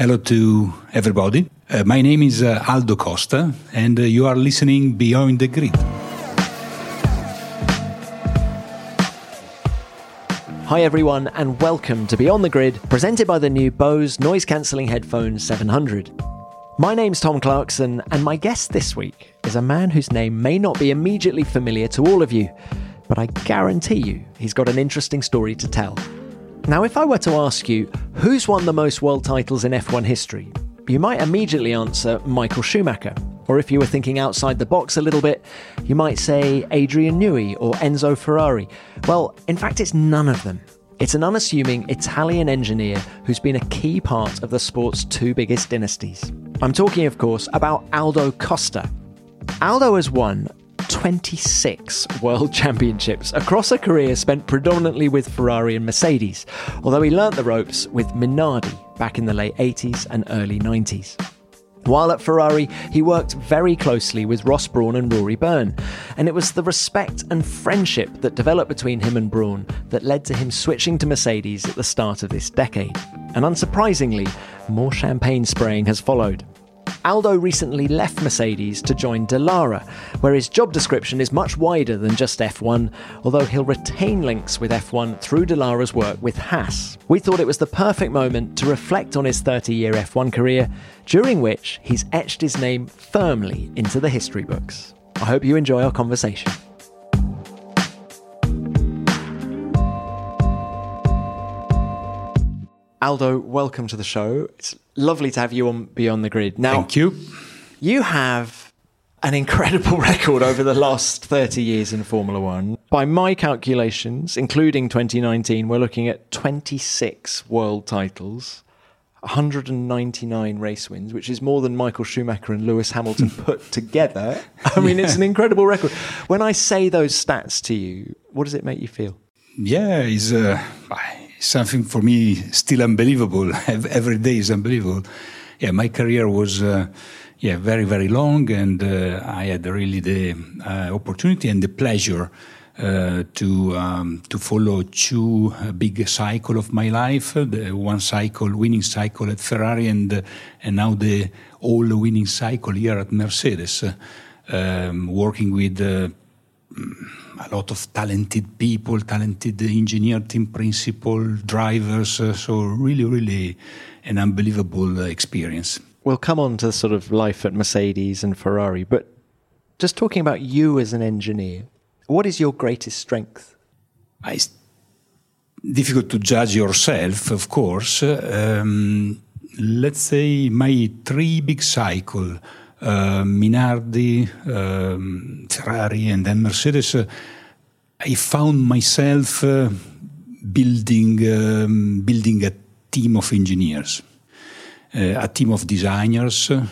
Hello to everybody. Uh, my name is uh, Aldo Costa, and uh, you are listening Beyond the Grid. Hi, everyone, and welcome to Beyond the Grid, presented by the new Bose noise cancelling headphones 700. My name's Tom Clarkson, and my guest this week is a man whose name may not be immediately familiar to all of you, but I guarantee you he's got an interesting story to tell. Now, if I were to ask you who's won the most world titles in F1 history, you might immediately answer Michael Schumacher. Or if you were thinking outside the box a little bit, you might say Adrian Newey or Enzo Ferrari. Well, in fact, it's none of them. It's an unassuming Italian engineer who's been a key part of the sport's two biggest dynasties. I'm talking, of course, about Aldo Costa. Aldo has won 26 world championships across a career spent predominantly with Ferrari and Mercedes, although he learnt the ropes with Minardi back in the late 80s and early 90s. While at Ferrari, he worked very closely with Ross Brawn and Rory Byrne, and it was the respect and friendship that developed between him and Brawn that led to him switching to Mercedes at the start of this decade. And unsurprisingly, more champagne spraying has followed. Aldo recently left Mercedes to join Dallara, where his job description is much wider than just F1, although he'll retain links with F1 through Dallara's work with Haas. We thought it was the perfect moment to reflect on his 30 year F1 career, during which he's etched his name firmly into the history books. I hope you enjoy our conversation. Aldo, welcome to the show. It's lovely to have you on Beyond the Grid. Now, Thank you. You have an incredible record over the last 30 years in Formula One. By my calculations, including 2019, we're looking at 26 world titles. 199 race wins, which is more than Michael Schumacher and Lewis Hamilton put together. I mean, yeah. it's an incredible record. When I say those stats to you, what does it make you feel? Yeah, it's, uh, something for me still unbelievable. Every day is unbelievable. Yeah, my career was uh, yeah very very long, and uh, I had really the uh, opportunity and the pleasure. Uh, to um, to follow two uh, big cycle of my life, the one cycle winning cycle at Ferrari, and uh, and now the all winning cycle here at Mercedes, um, working with a lot of talented people, talented engineer, team principal, drivers. Uh, so really, really an unbelievable uh, experience. We'll come on to sort of life at Mercedes and Ferrari, but just talking about you as an engineer, what is your greatest strength? It's difficult to judge yourself, of course. Um, let's say my three big cycle Minardi, um, Ferrari, and then Mercedes, uh, I found myself building um, building a team of engineers. Uh, a team of designers, uh,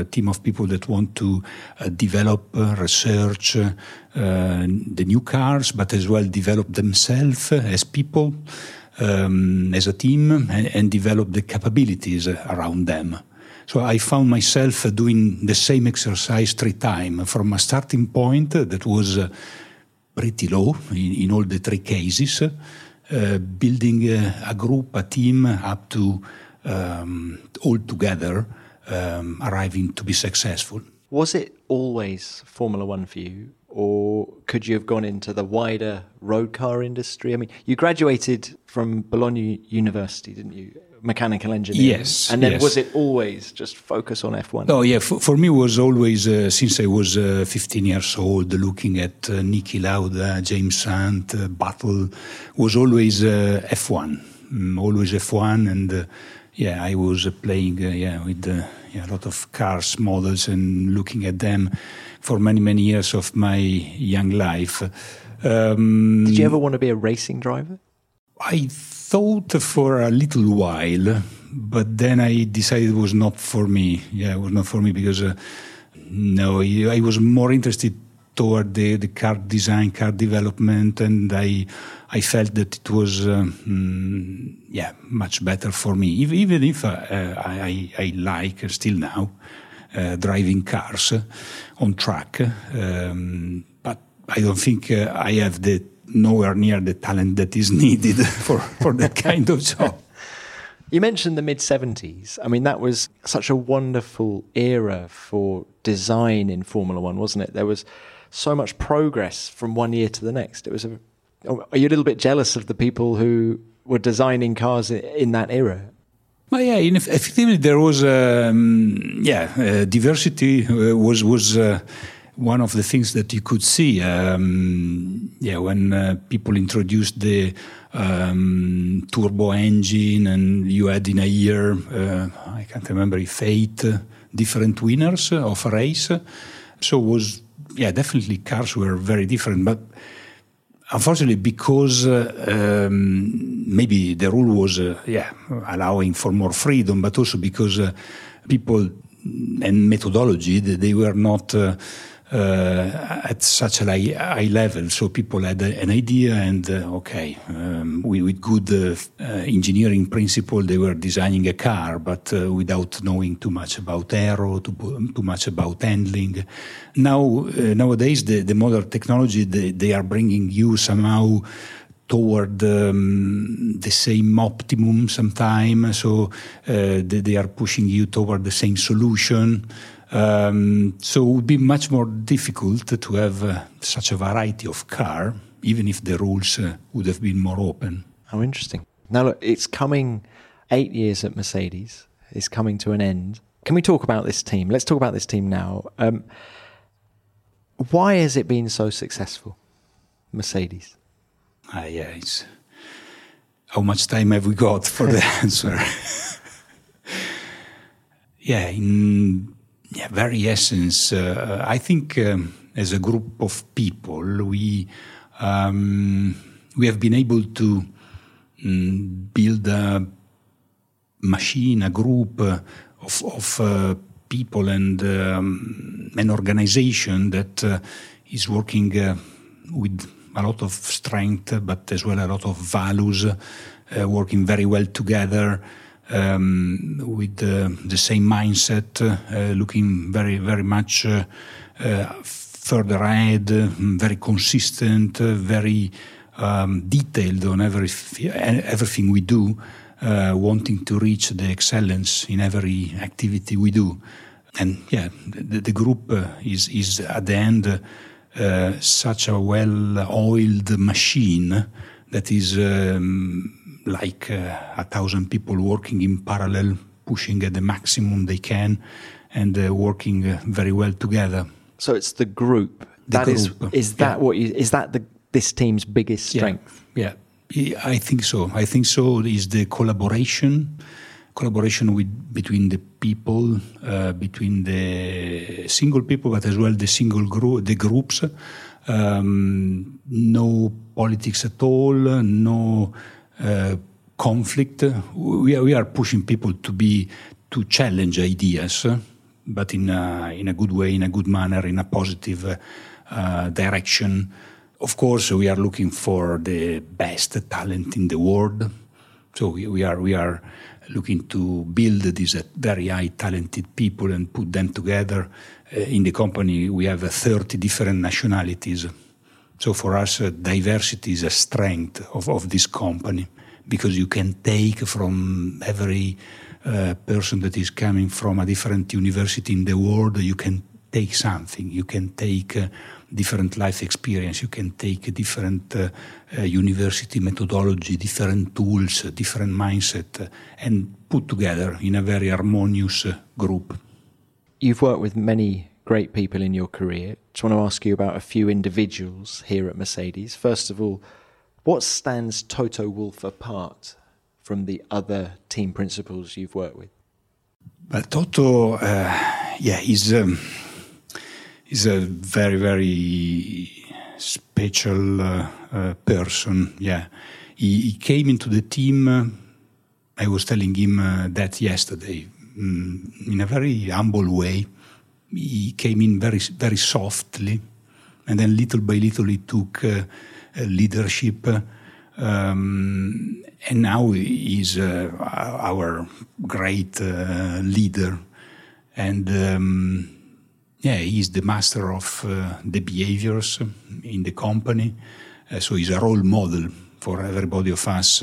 a team of people that want to uh, develop, research the new cars, but as well develop themselves as people, um, as a team, and, and, develop the capabilities around them. So I found myself doing the same exercise three times from a starting point that was uh, pretty low in, in, all the three cases, uh, building a, a, group, a team up to um, all together um, arriving to be successful. Was it always Formula One for you? Or could you have gone into the wider road car industry? I mean, you graduated from Bologna University, didn't you? Mechanical engineering. Yes. And then yes. was it always just focus on F1? Oh, yeah. For, for me, was always, uh, since I was uh, 15 years old, looking at uh, Niki Lauda, James Hunt, uh, Battle, was always uh, F1. Mm, always F1. And uh, yeah, I was playing yeah, with yeah, a lot of cars, models, and looking at them for many, many years of my young life. Um, Did you ever want to be a racing driver? I thought for a little while, but then I decided it was not for me. Yeah, it was not for me because uh, no, I was more interested toward the, the car design, car development, and I I felt that it was uh, mm, yeah much better for me. Even if uh, I, I like still now uh, driving cars on track, um, but I don't think uh, I have the nowhere near the talent that is needed for, for that kind of job. You mentioned the mid 70s. I mean, that was such a wonderful era for design in Formula One, wasn't it? There was so much progress from one year to the next. It was a. Are you a little bit jealous of the people who were designing cars in that era? Well, yeah, in, effectively, there was um, yeah uh, diversity uh, was was uh, one of the things that you could see. Um, yeah, when uh, people introduced the um, turbo engine, and you had in a year, uh, I can't remember if eight uh, different winners of a race. So was yeah, definitely cars were very different, but unfortunately, because uh, um, maybe the rule was, uh, yeah, allowing for more freedom, but also because uh, people and methodology, they were not uh, at such a high, high, level. So people had an idea, and uh, okay, um, with good uh, engineering principle, they were designing a car, but without knowing too much about aero, too, too much about handling. Now, nowadays, the, the modern technology they, they are bringing you somehow toward um, the same optimum sometimes. So uh, they, they, are pushing you toward the same solution. Um, so it would be much more difficult to have uh, such a variety of car, even if the rules uh, would have been more open. How interesting. Now, look, it's coming eight years at Mercedes. It's coming to an end. Can we talk about this team? Let's talk about this team now. Um, why has it been so successful, Mercedes? Ah, yeah, it's how much time have we got for the answer? yeah, in yeah, very essence, uh, I think um, as a group of people, we um, we have been able to um, build a machine, a group uh, of, of uh, people and um, an organization that uh, is working uh, with a lot of strength, but as well a lot of values, uh, working very well together um, with uh, the same mindset, uh, looking very, very much uh, further ahead, very consistent, very um, detailed on every, everything we do, wanting to reach the excellence in every activity we do. And yeah, the, the group is, is at the end uh, such a well-oiled machine that is um, like uh, a thousand people working in parallel, pushing at the maximum they can, and uh, working uh, very well together. So it's the group. The that group. is is that yeah. what you, is that the this team's biggest strength? Yeah. yeah, I think so. I think so. Is the collaboration, collaboration with between the people, uh, between the single people, but as well the single group, the groups. Um, no politics at all. No Uh, conflict. We are, we are pushing people to be to challenge ideas, uh, but in a, in a good way, in a good manner, in a positive uh, uh, direction. Of course, we are looking for the best talent in the world. So we, we are we are looking to build these very high talented people and put them together. Uh, in the company, we have 30 different nationalities. So for us, uh, diversity is a strength of, of this company because you can take from every uh, person that is coming from a different university in the world, you can take something. You can take uh, different life experience. You can take different uh, uh university methodology, different tools, different mindset, uh, and put together in a very harmonious uh, group. You've worked with many great people in your career. Just want to ask you about a few individuals here at Mercedes. First of all, what stands Toto Wolff apart from the other team principals you've worked with? But Toto, uh, yeah, he's um, he's a very very special uh, uh, person. Yeah, he, he, came into the team. Uh, I was telling him uh, that yesterday um, in a very humble way he came in very very softly, and then little by little he took uh, leadership. Um, and now he's uh, our great uh, leader, and um, yeah, he's the master of uh, the behaviors in the company. So he's a role model for everybody of us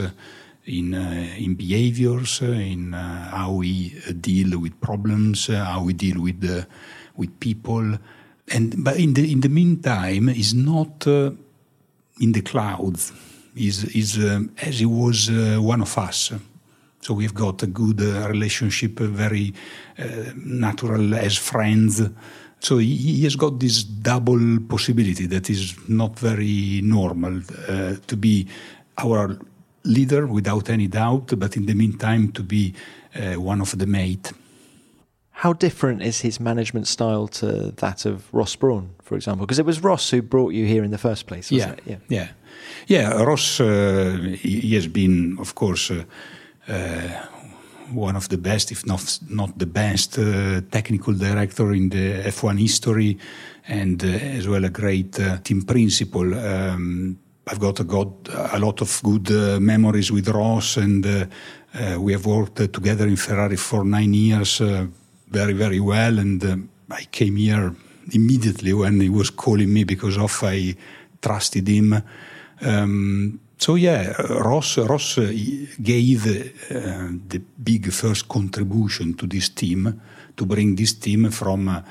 in uh, in behaviors, in uh, how we deal with problems, how we deal with with people, and but in the in the meantime, is not uh, in the clouds. Is is uh, as he was uh, one of us. So we've got a good relationship, very natural as friends. So he, has got this double possibility that is not very normal uh, to be our leader without any doubt, but in the meantime to be uh, one of the mate. How different is his management style to that of Ross Brawn, for example? Because it was Ross who brought you here in the first place, yeah, yeah, yeah, yeah, Ross, uh, he, has been, of course, uh, uh, one of the best, if not not the best, uh, technical director in the F1 history, and uh, as well a great team principal. Um, I've got a, got a lot of good uh, memories with Ross, and uh, uh, we have worked together in Ferrari for nine years, very very well. And I came here immediately when he was calling me because of I trusted him. Um, so yeah, Ross Ross gave uh, the big first contribution to this team to bring this team from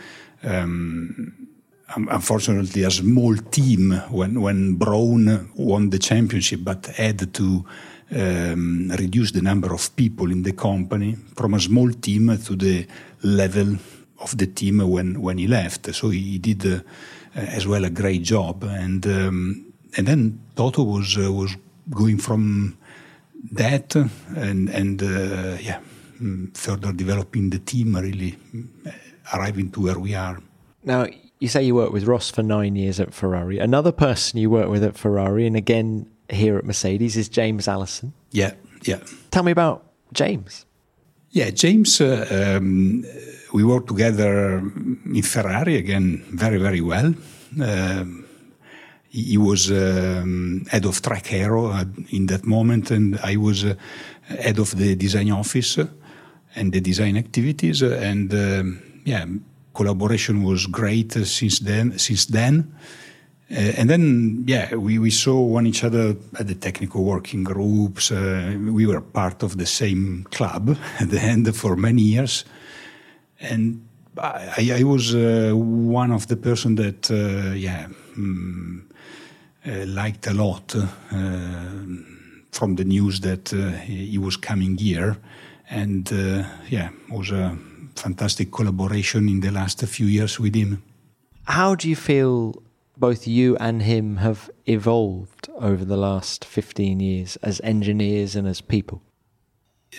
um, unfortunately a small team when when Brawn won the championship, but had to um, reduce the number of people in the company from a small team to the level of the team when when he left. So he did uh, as well a great job, and um, and then Toto was uh, was going from that and and uh, yeah mm, further developing the team really uh, arriving to where we are. Now you say you worked with Ross for nine years at Ferrari. Another person you worked with at Ferrari and again here at Mercedes is James Allison. Yeah, yeah. Tell me about James. Yeah, James, uh, um, we worked together in Ferrari again very, very well. Uh, he was um, head of track aero in that moment, and I was uh, head of the design office and the design activities. And um, yeah, collaboration was great since then. Since then, uh, and then yeah, we, we saw one each other at the technical working groups. Uh, we were part of the same club at the end for many years, and I, I was uh, one of the person that uh, yeah uh, liked a lot uh, from the news that he was coming here, and yeah it was a fantastic collaboration in the last few years with him. How do you feel both you and him have evolved over the last 15 years as engineers and as people?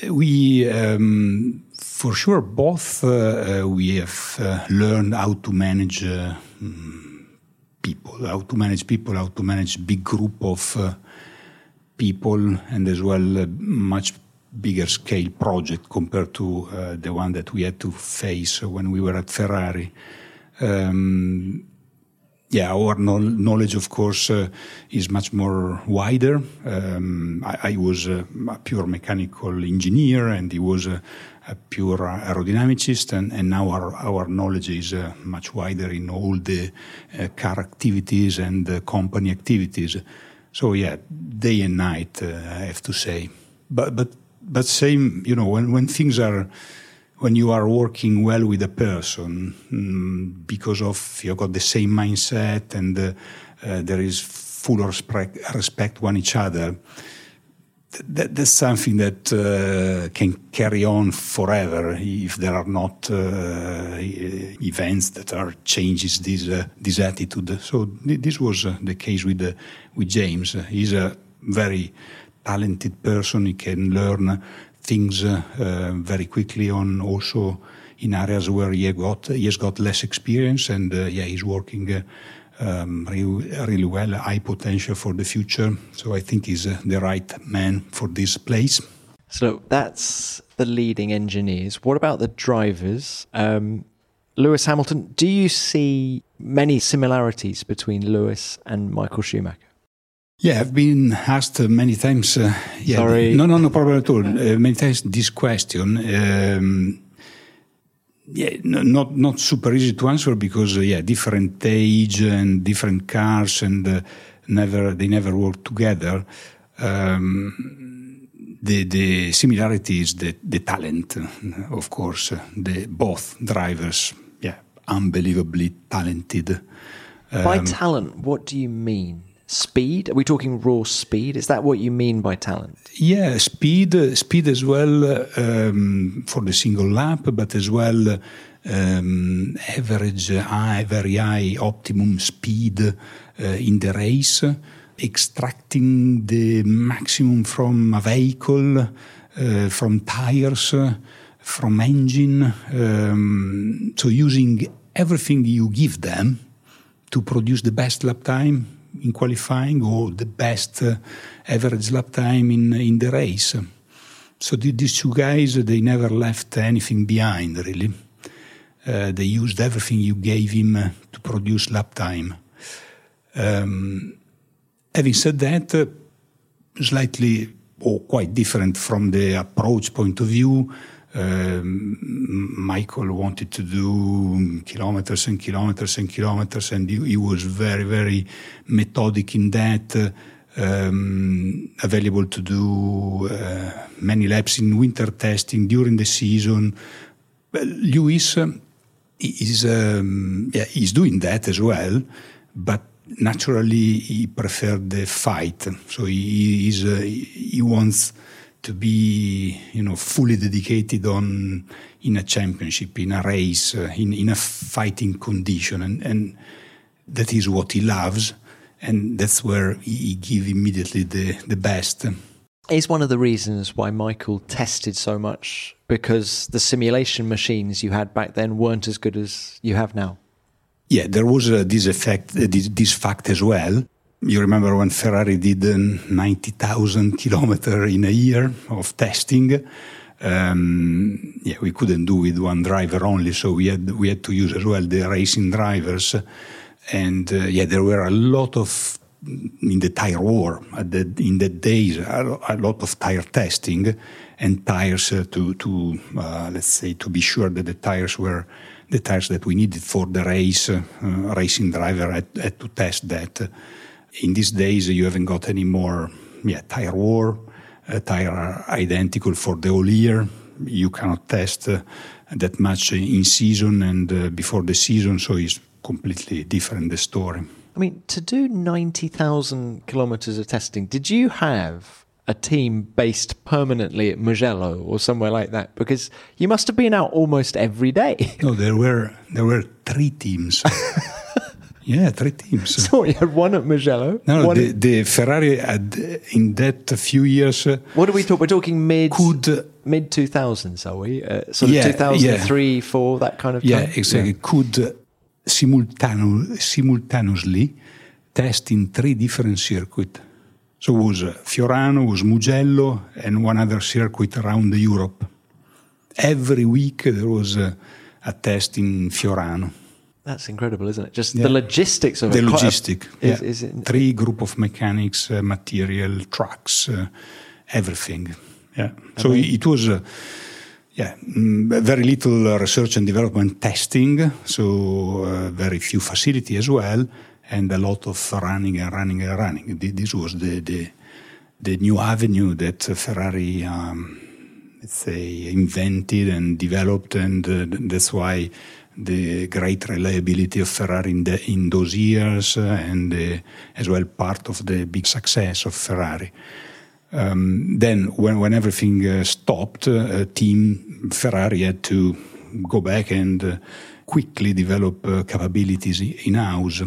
We, um, for sure, both uh, uh, we have uh, learned how to manage uh, mm, people, how to manage people, how to manage big group of uh, people, and as well uh, much bigger scale project compared to the one that we had to face when we were at Ferrari. Um, yeah, our knowledge, of course, uh, is much more wider. Um, I, I, was a, a, pure mechanical engineer, and he was a, a pure aerodynamicist, and, and, now our, our knowledge is uh, much wider in all the uh, car activities and company activities. So yeah, day and night, uh, I have to say. But but but same, you know, when, when things are, when you are working well with a person mm, because of you got the same mindset and uh, uh, there is full respect, one each other, that, that's something that uh, can carry on forever if there are not uh, events that are changes this uh, this attitude. So this was uh, the case with with James. he's a very talented person. He can learn things uh, uh, very quickly on also in areas where he got he has got less experience, and uh, yeah, he's working. Um, really, well, high potential for the future. So I think he's uh, the right man for this place. So that's the leading engineers. What about the drivers? Um, Lewis Hamilton, do you see many similarities between Lewis and Michael Schumacher? Yeah, I've been asked many times. Uh, yeah, Sorry. No, no, no problem at all. Uh, many times this question. Um, yeah, no, not not super easy to answer because uh, yeah, different age and different cars and uh, never they never work together. Um, the, the similarity is the, the talent, of course. The both drivers, yeah, unbelievably talented. By um, talent, what do you mean? Speed? Are we talking raw speed? Is that what you mean by talent? Yeah, speed, speed as well um, for the single lap, but as well um, average high, very high optimum speed uh, in the race extracting the maximum from a vehicle, uh, from tires, from engine. Um, so using everything you give them to produce the best lap time in qualifying or the best uh, average lap time in in the race. So these two guys, they never left anything behind, really. Uh, they used everything you gave him to produce lap time. Um, Having said that, uh, slightly or quite different from the approach point of view, um, Michael wanted to do kilometers and kilometers and kilometers, and he, he was very, very methodic in that. Um, available to do uh, many laps in winter testing during the season. Lewis uh, is um, yeah, he's doing that as well, but naturally he preferred the fight. So he is uh, he wants to be you know fully dedicated on in a championship, in a race, uh, in in a fighting condition, and and that is what he loves, and that's where he, he give immediately the the best. Is one of the reasons why Michael tested so much because the simulation machines you had back then weren't as good as you have now. Yeah, there was uh, this effect, uh, this, this, fact as well. You remember when Ferrari did uh, 90,000 kilometers in a year of testing? Um, yeah, we couldn't do it with one driver only, so we had we had to use as well the racing drivers, and uh, yeah, there were a lot of in the tire war the, in the days a, a, lot of tire testing and tires uh, to to uh, let's say to be sure that the tires were the tires that we needed for the race. Uh, racing driver had, had, to test that. In these days, you haven't got any more yeah, tire war. Uh, tire are identical for the whole year. You cannot test uh, that much in season and uh, before the season, so it's completely different the story. I mean, to do 90,000 kilometers of testing, did you have a team based permanently at Mugello or somewhere like that? Because you must have been out almost every day. No, there were there were three teams. yeah, three teams. So you had one at Mugello. No, the, the, Ferrari had in that few years. Uh, what are we talking? We're talking mid could mid two thousands, are we? Uh, sort of yeah, two thousand three, yeah. four, that kind of. Yeah, exactly. Yeah. Could simultaneously test in three different circuits so it was Fiorano, was Mugello, and one other circuit around Europe. Every week there was a, a test in Fiorano. That's incredible, isn't it? Just yeah. the logistics of the it. The logistic. A, yeah. is, is it, Three group of mechanics, uh, material, trucks, uh, everything. Yeah. So it, it was. Uh, yeah, mm, very little research and development testing, so uh, very few facility as well and a lot of running and running and running. This was the the, the new avenue that Ferrari, um, let's say, invented and developed, and uh, that's why the great reliability of Ferrari in, the, in those years, uh, and uh, as well part of the big success of Ferrari. Um, then, when, when everything uh, stopped, uh, team Ferrari had to go back and uh, quickly develop capabilities in house.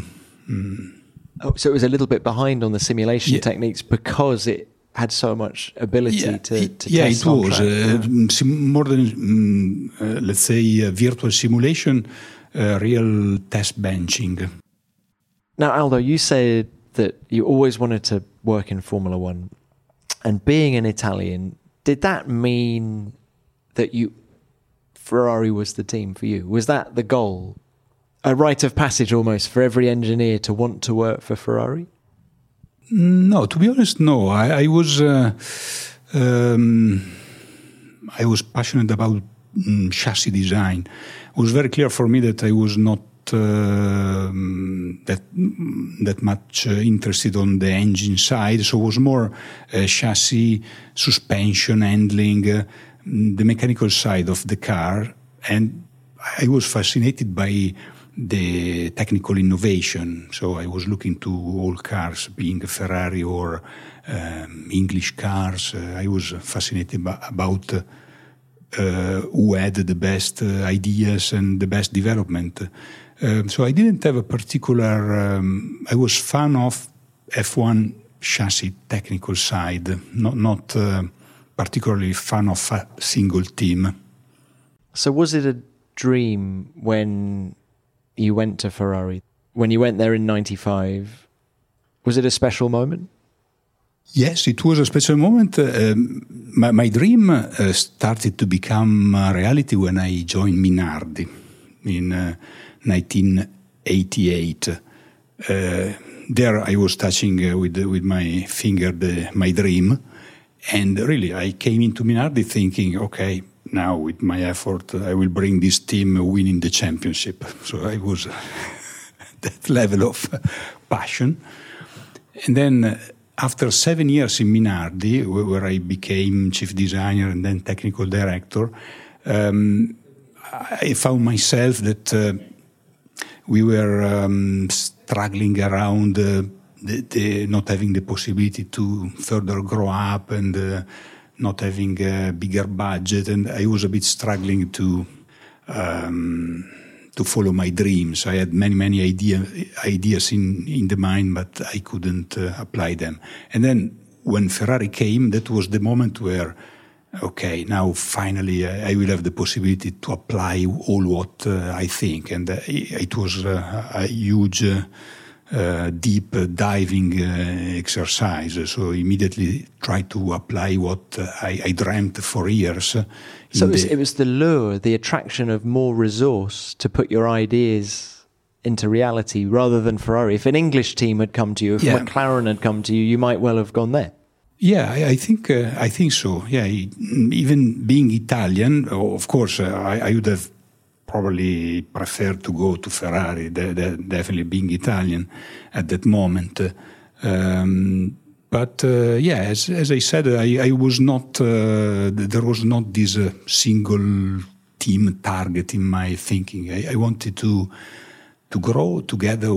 Mm. Oh, so it was a little bit behind on the simulation yeah. techniques because it had so much ability yeah, to, to yeah, it was uh, more than um, uh, let's say virtual simulation, uh, real test benching. Now, Aldo, you said that you always wanted to work in Formula One, and being an Italian, did that mean that you Ferrari was the team for you? Was that the goal a rite of passage almost for every engineer to want to work for Ferrari? No, to be honest, no. I, I was uh, um, I was passionate about um, chassis design. It was very clear for me that I was not uh, that that much uh, interested on the engine side, so it was more uh, chassis, suspension, handling, uh, the mechanical side of the car, and I was fascinated by the technical innovation. So I was looking to all cars, being Ferrari or um, English cars. Uh, I was fascinated about uh, who had the best uh, ideas and the best development. Um, so I didn't have a particular. Um, I was fan of F1 chassis technical side, not not uh, particularly fan of a single team. So was it a dream when you went to Ferrari? When you went there in 95, was it a special moment? Yes, it was a special moment. Uh, my, my, dream uh, started to become a reality when I joined Minardi in uh, 1988. Uh, there I was touching uh, with, with my finger the, my dream. And really, I came into Minardi thinking, okay, now with my effort, I will bring this team winning the championship. So I was that level of passion. And then uh, after seven years in Minardi, where I became chief designer and then technical director, um, I found myself that uh, we were um, struggling around uh, the, the, not having the possibility to further grow up and uh, not having a bigger budget, and I was a bit struggling to um, to follow my dreams. I had many many idea, ideas in in the mind, but I couldn't uh, apply them. And then when Ferrari came, that was the moment where. Okay, now finally I, I will have the possibility to apply all what uh, I think, and uh, it was uh, a huge uh, uh, deep diving uh, exercise. So immediately try to apply what uh, I, I, dreamt for years. So it was, the, it was the lure, the attraction of more resource to put your ideas into reality rather than Ferrari. If an English team had come to you, if yeah. McLaren had come to you, you might well have gone there. Yeah, I, I think uh, I think so. Yeah, even being Italian, of course, uh, I, I, would have probably prefer to go to Ferrari, de- de- definitely being Italian at that moment. Um, but uh, yeah, as, as, I said, I, I was not, uh, there was not this uh, single team target in my thinking. I, I, wanted to, to grow together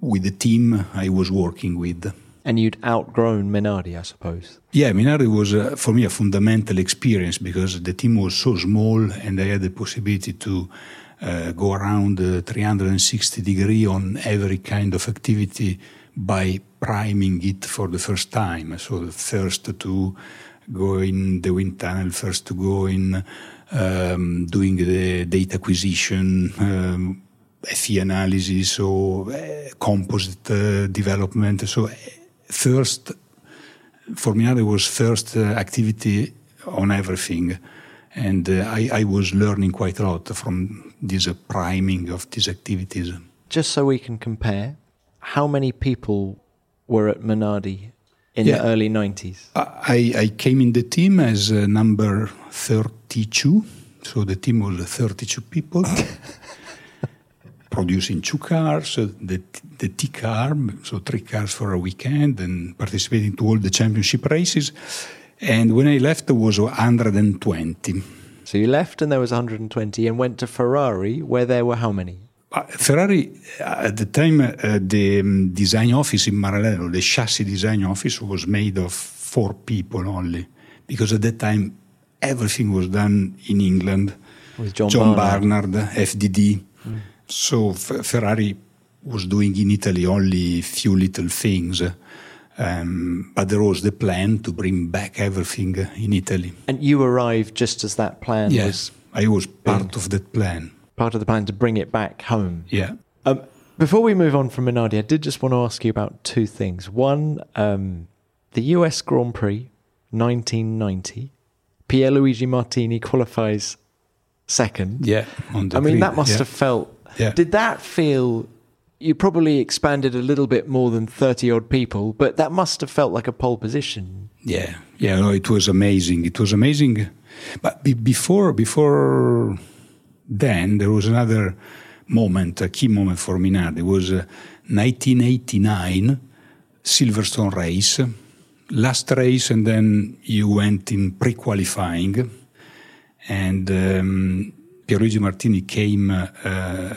with the team I was working with. And you'd outgrown Minardi, I suppose. Yeah, Minardi was uh, for me a fundamental experience because the team was so small and I had the possibility to uh, go around uh, 360 degree on every kind of activity by priming it for the first time. So first to go in the wind tunnel, first to go in um, doing the data acquisition, um, FE analysis, or uh, composite uh, development. So first, for me, it was first uh, activity on everything. And uh, I, I, was learning quite a lot from this uh, priming of these activities. Just so we can compare, how many people were at Minardi in yeah. the early 90s? I, I came in the team as uh, number 32. So the team was 32 people. producing two cars, uh, the, the T car, so three cars for a weekend, and participating to all the championship races. And when I left, there was 120. So you left and there was 120 and went to Ferrari, where there were how many? Uh, Ferrari, uh, at the time, uh, the um, design office in Maranello, the chassis design office, was made of four people only. Because at that time, everything was done in England. With John, John Barnard. Barnard, FDD. Mm. So F- Ferrari was doing in Italy only few little things. Um, but there was the plan to bring back everything in Italy. And you arrived just as that plan yes, was. I was part of that plan. Part of the plan to bring it back home. Yeah. Um, before we move on from Minardi, I did just want to ask you about two things. One, um, the US Grand Prix 1990, Pierluigi Martini qualifies second. Yeah. I mean, that must yeah. have felt yeah. Did that feel you probably expanded a little bit more than 30 odd people, but that must have felt like a pole position. Yeah, yeah, no, it was amazing. It was amazing. But be- before, before then, there was another moment, a key moment for Minardi It was uh, 1989 Silverstone race, last race, and then you went in pre-qualifying, and um, Pierluigi Martini came uh,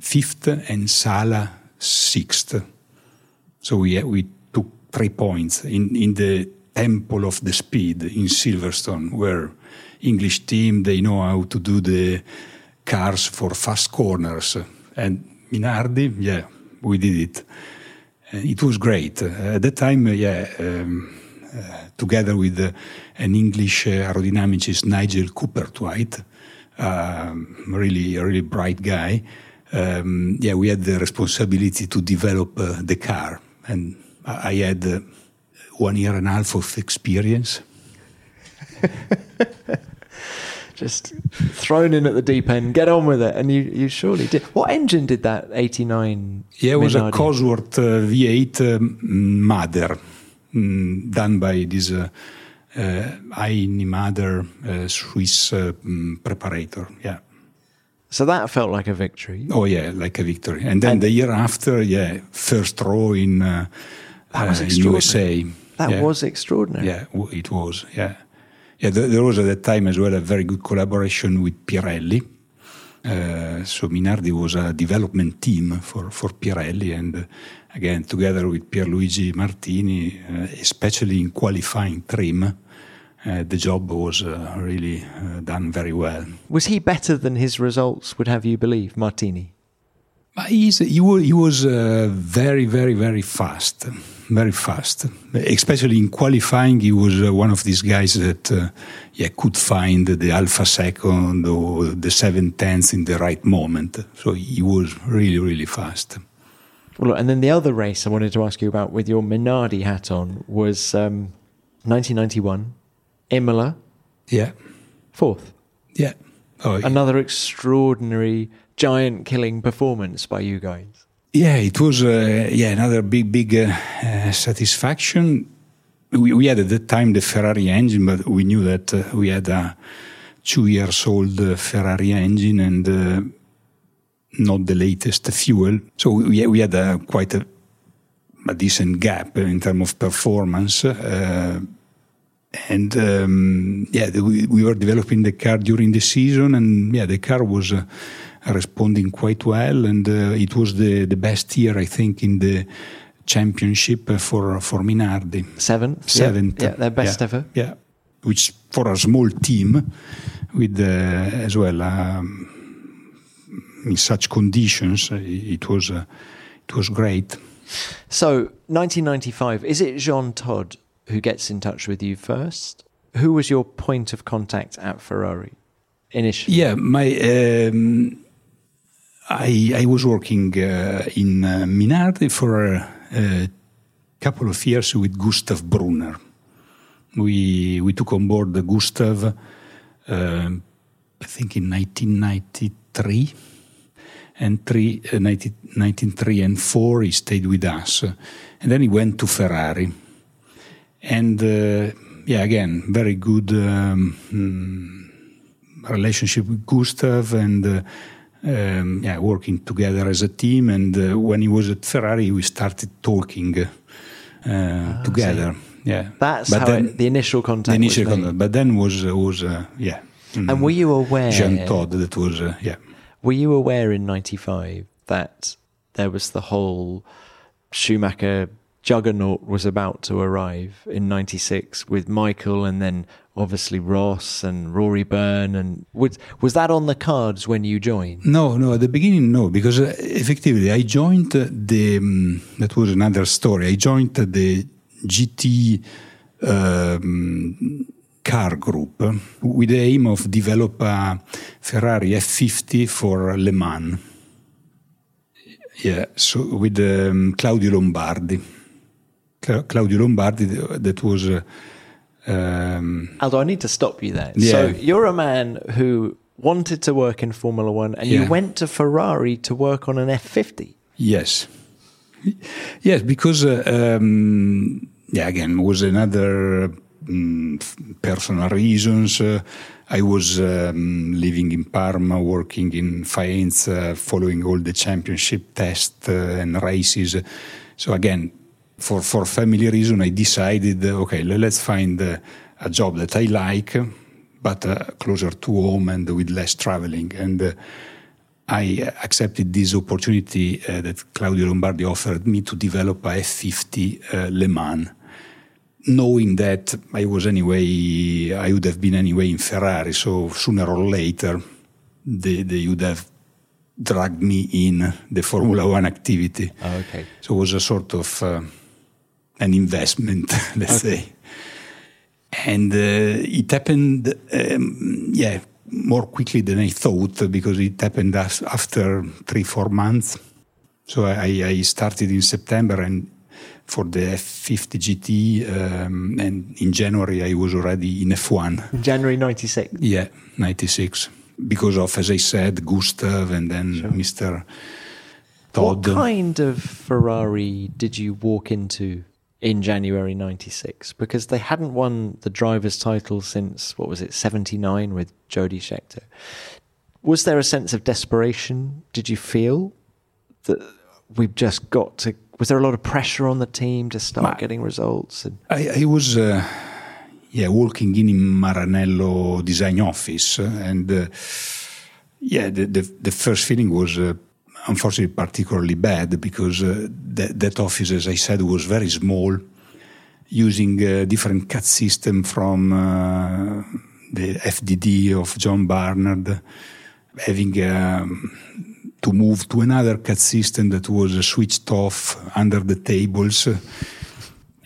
fifth and Sala sixth. So we we took three points in in the temple of the speed in Silverstone, where English team they know how to do the cars for fast corners, and Minardi, yeah, we did it. it was great uh, at that time. yeah. Um, uh, together with uh, an English aerodynamicist, Nigel Cowperthwaite, um, really, a really bright guy. Um, yeah, we had the responsibility to develop uh, the car, and I had uh, one year and a half of experience. Just thrown in at the deep end, get on with it, and you, you surely did. What engine did that 89? Yeah, it was Minardi? a Cosworth uh, V8 um, Mader, um, done by this uh, uh, Heini Mader uh, Swiss uh, um, preparator. Yeah. So that felt like a victory. Oh yeah, like a victory. And then and the year after, yeah, first row in, uh, that was uh, in USA. That yeah. was extraordinary. Yeah, it was. Yeah. Yeah, there was at that time as well a very good collaboration with Pirelli. Uh, so Minardi was a development team for, for Pirelli, and again, together with Pierluigi Martini, uh, especially in qualifying trim, uh, the job was uh, really uh, done very well. Was he better than his results would have you believe, Martini? He was, he was very, very, very fast very fast. Especially in qualifying, he was uh, one of these guys that uh, yeah, could find the alpha second or the seven tenths in the right moment. So he was really, really fast. Well, and then the other race I wanted to ask you about with your Minardi hat on was um, 1991, Imola. Yeah. Fourth. Yeah. Oh, Another extraordinary, giant killing performance by you guys. Yeah, it was uh, yeah another big big uh, uh, satisfaction. We, we, had at that time the Ferrari engine, but we knew that uh, we had a two years old uh, Ferrari engine and uh, not the latest fuel. So we, we had a, quite a, a decent gap in terms of performance. and um, yeah, we, we, were developing the car during the season, and yeah, the car was responding quite well, and uh, it was the, the best year, I think, in the championship for for Minardi. Seventh, seventh, yeah, yeah their best yeah, ever. Yeah, which for a small team, with uh, as well um, in such conditions, uh, it was uh, it was great. So, 1995. Is it Jean Todt who gets in touch with you first? Who was your point of contact at Ferrari initially? Yeah, my. Um, I, I was working uh, in uh, Minardi for a, a, couple of years with Gustav Brunner. We, we took on board the Gustav, uh, I think in 1993. And three, 1993 uh, and 4, he stayed with us. And then he went to Ferrari. And uh, yeah, again, very good um, mm, relationship with Gustav and uh, um, yeah, working together as a team. And uh, when he was at Ferrari, we started talking uh, ah, together. Yeah, that's but how then, it, the initial contact. The initial contact, but then was was uh, yeah. Mm, and were you aware? Jean Todt, that was uh, yeah. Were you aware in '95 that there was the whole Schumacher juggernaut was about to arrive in 96 with Michael and then obviously Ross and Rory Byrne and was was that on the cards when you joined? No no at the beginning no because uh, effectively I joined the um, that was another story. I joined the GT um, car group with the aim of develop a Ferrari F50 for Le Mans. Yeah so with um, Claudio Lombardi. Claudio Lombardi that was. Uh, um, Aldo, I need to stop you there. Yeah. So you're a man who wanted to work in Formula One, and yeah. you went to Ferrari to work on an F50. Yes, yes, because uh, um, yeah, again, was another um, personal reasons. Uh, I was um, living in Parma, working in Faenza, following all the championship tests uh, and races. So again, for for family reason, I decided, okay, let's find a job that I like, but uh, closer to home and with less traveling. And uh, I accepted this opportunity uh, that Claudio Lombardi offered me to develop a F50 Le Mans knowing that I was anyway, I would have been anyway in Ferrari, so sooner or later they, they would have dragged me in the Formula One activity. Oh, okay. So it was a sort of uh, an investment, let's okay. say. And uh, it happened, um, yeah, more quickly than I thought because it happened after three, four months. So I, I started in September and for the F50 GT, um, and in January I was already in F1. January 96? Yeah, 96. Because of, as I said, Gustav and then sure. Mr. Todd. What kind of Ferrari did you walk into in January 96? Because they hadn't won the driver's title since, what was it, 79 with Jody Scheckter. Was there a sense of desperation? Did you feel that we've just got to was there a lot of pressure on the team to start getting results? I, I, was, uh, yeah, working in Maranello design office, and uh, yeah, the, the, the first feeling was uh, unfortunately particularly bad because uh, that, that office, as I said, was very small, using a different CAD system from uh, the FDD of John Barnard, having. Um, to move to another CAD system that was switched off under the tables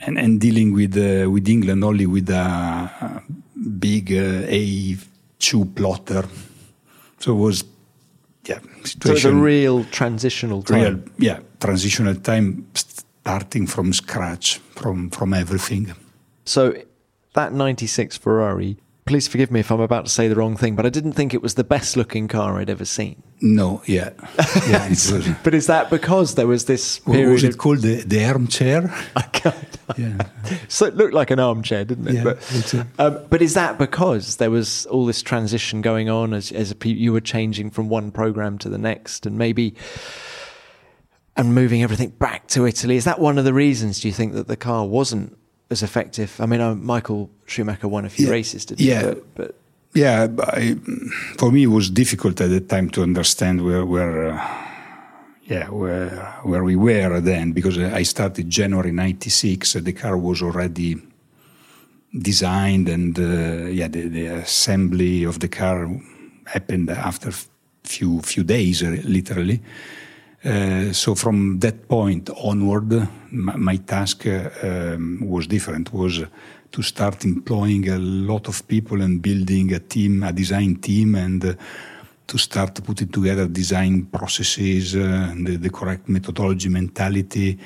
and, and dealing with, uh, with England only with a big uh, A2 plotter. So it was, yeah, situation. So a real transitional time. Real, yeah, transitional time starting from scratch, from, from everything. So that 96 Ferrari, please forgive me if I'm about to say the wrong thing, but I didn't think it was the best looking car I'd ever seen. No, yeah. yeah but is that because there was this period? What was it called? The, the armchair? I can't. Yeah. so it looked like an armchair, didn't it? Yeah, but, um, but is that because there was all this transition going on as, as a, you were changing from one program to the next and maybe and moving everything back to Italy? Is that one of the reasons, do you think, that the car wasn't as effective? I mean, uh, Michael Schumacher won a few yeah, races, didn't yeah. he? But, but yeah, I, for me it was difficult at the time to understand where, where uh, yeah, where where we were then because I started January '96. The car was already designed, and uh, yeah, the, the, assembly of the car happened after few few days, uh, literally. Uh, so from that point onward, my, my task uh, um, was different. Was to start employing a lot of people and building a team, a design team, and uh, to start putting together design processes, uh, the, the, correct methodology, mentality,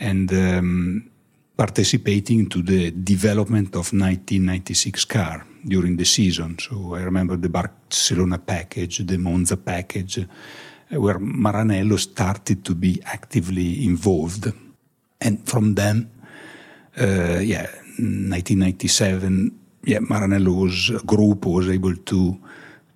and um, participating to the development of 1996 car during the season. So I remember the Barcelona package, the Monza package, where Maranello started to be actively involved. And from then, uh, yeah, 1997, yeah, Maranello's group was able to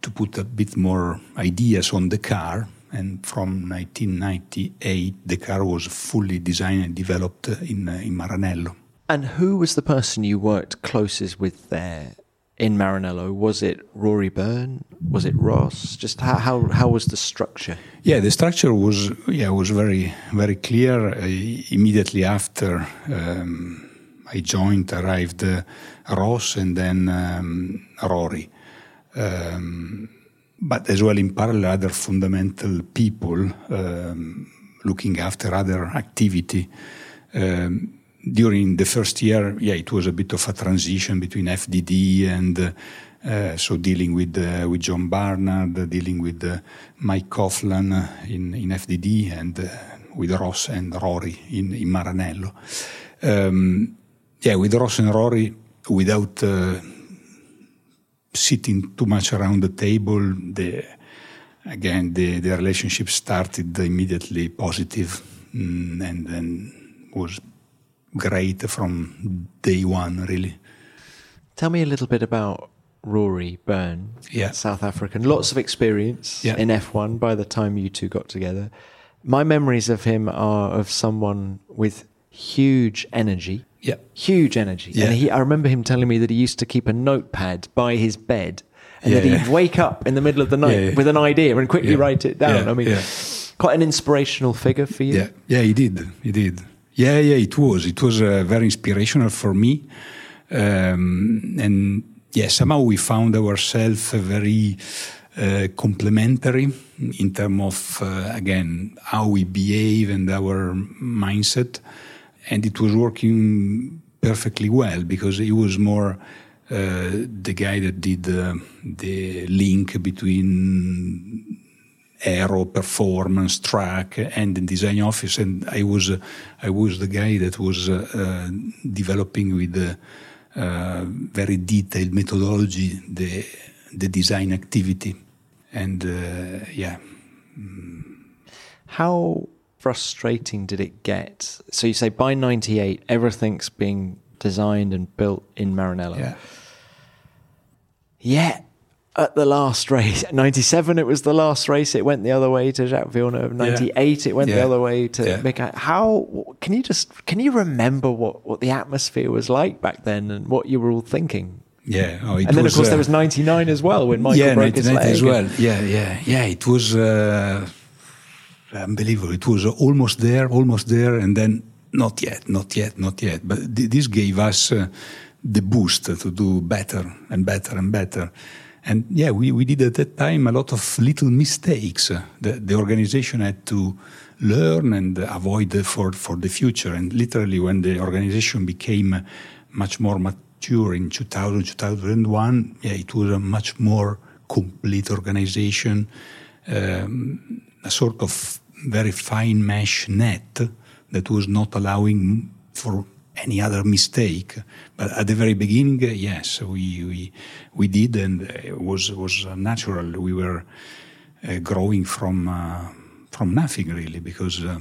to put a bit more ideas on the car. And from 1998, the car was fully designed and developed in uh, in Maranello. And who was the person you worked closest with there in Maranello? Was it Rory Byrne? Was it Ross? Just how how, how was the structure? Yeah, the structure was yeah was very very clear immediately after. Um, I joined, arrived uh, Ross and then um, Rory. Um, but as well in parallel other fundamental people um, looking after other activity. Um, during the first year, yeah, it was a bit of a transition between FDD and uh, uh, so dealing with uh, with John Barnard, dealing with uh, Mike Coughlan in in FDD, and uh, with Ross and Rory in in Maranello. Um, yeah, with Ross and Rory, without uh, sitting too much around the table, the again the, the relationship started immediately positive, mm, and then was great from day one, really. Tell me a little bit about Rory Byrne, Yeah. South African. Lots of experience Yeah. in F1 by the time you two got together. My memories of him are of someone with huge energy. Yeah. Huge energy. Yeah. And he, I remember him telling me that he used to keep a notepad by his bed and Yeah, that he'd wake up in the middle of the night with an idea and quickly write it down. I mean, quite an inspirational figure for you. Yeah, yeah, he did. He did. Yeah, yeah, it was. It was uh, very inspirational for me. Um, and yeah, somehow we found ourselves very uh, complementary in terms of, uh, again, how we behave and our mindset. And it was working perfectly well because he was more uh, the guy that did uh, the link between aero performance track and the design office and i was uh, i was the guy that was uh, uh, developing with uh, uh, very detailed methodology the the design activity and uh, yeah How frustrating did it get? So you say by 98, everything's being designed and built in Maranello. yeah Yet at the last race, 97, it was the last race. It went the other way to Jacques Villeneuve. 98, it went the other way to Yeah. Mick. How can you just can you remember what, what the atmosphere was like back then and what you were all thinking? yeah oh, and then, of course, uh, there was 99 as well when Michael yeah, broke his 99 leg. as well. Yeah, yeah, yeah. It was uh, unbelievable. It was almost there, almost there, and then not yet, not yet, not yet. But th- this gave us uh, the boost to do better and better and better. And yeah, we, we did at that time a lot of little mistakes. Uh, The, the organization had to learn and avoid for, for the future. And literally, when the organization became much more mature in 2000, 2001, yeah, it was a much more complete organization, um, a sort of very fine mesh net that was not allowing for any other mistake. But at the very beginning, yes, we, we, we did, and it was, was natural. We were uh, growing from, uh, from nothing, really, because uh,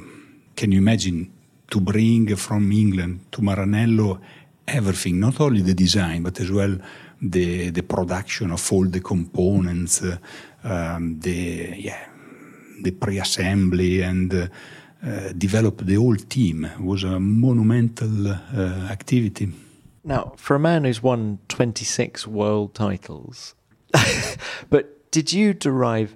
can you imagine to bring from England to Maranello everything, not only the design, but as well the, the production of all the components, uh, um, the, yeah, the pre-assembly and uh, uh, develop the whole team It was a monumental uh, activity. Now, for a man who's won 26 world titles, but did you derive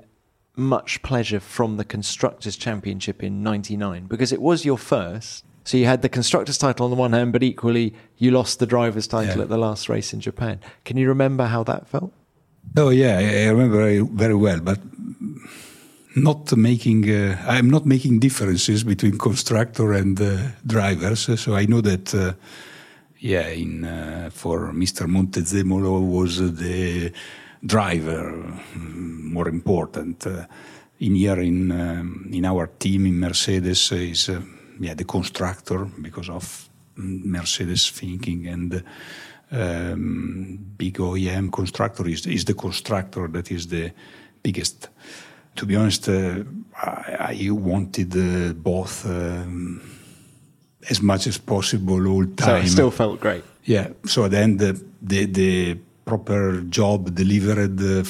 much pleasure from the Constructors' Championship in 99? Because it was your first. So you had the Constructors' title on the one hand, but equally you lost the Drivers' title Yeah. at the last race in Japan. Can you remember how that felt? Oh yeah, I remember very well, but not making. Uh, I'm not making differences between constructor and uh, drivers. So I know that. Uh, yeah, in uh, for Mr. Montezemolo was the driver mm, more important. Uh, in here in um, in our team in Mercedes is uh, yeah the constructor because of mm, Mercedes thinking and um, big OEM constructor is, is the constructor that is the biggest. To be honest, uh, I, I wanted uh, both um, as much as possible all So time. it still felt great. yeah. So then the the, the proper job delivered uh,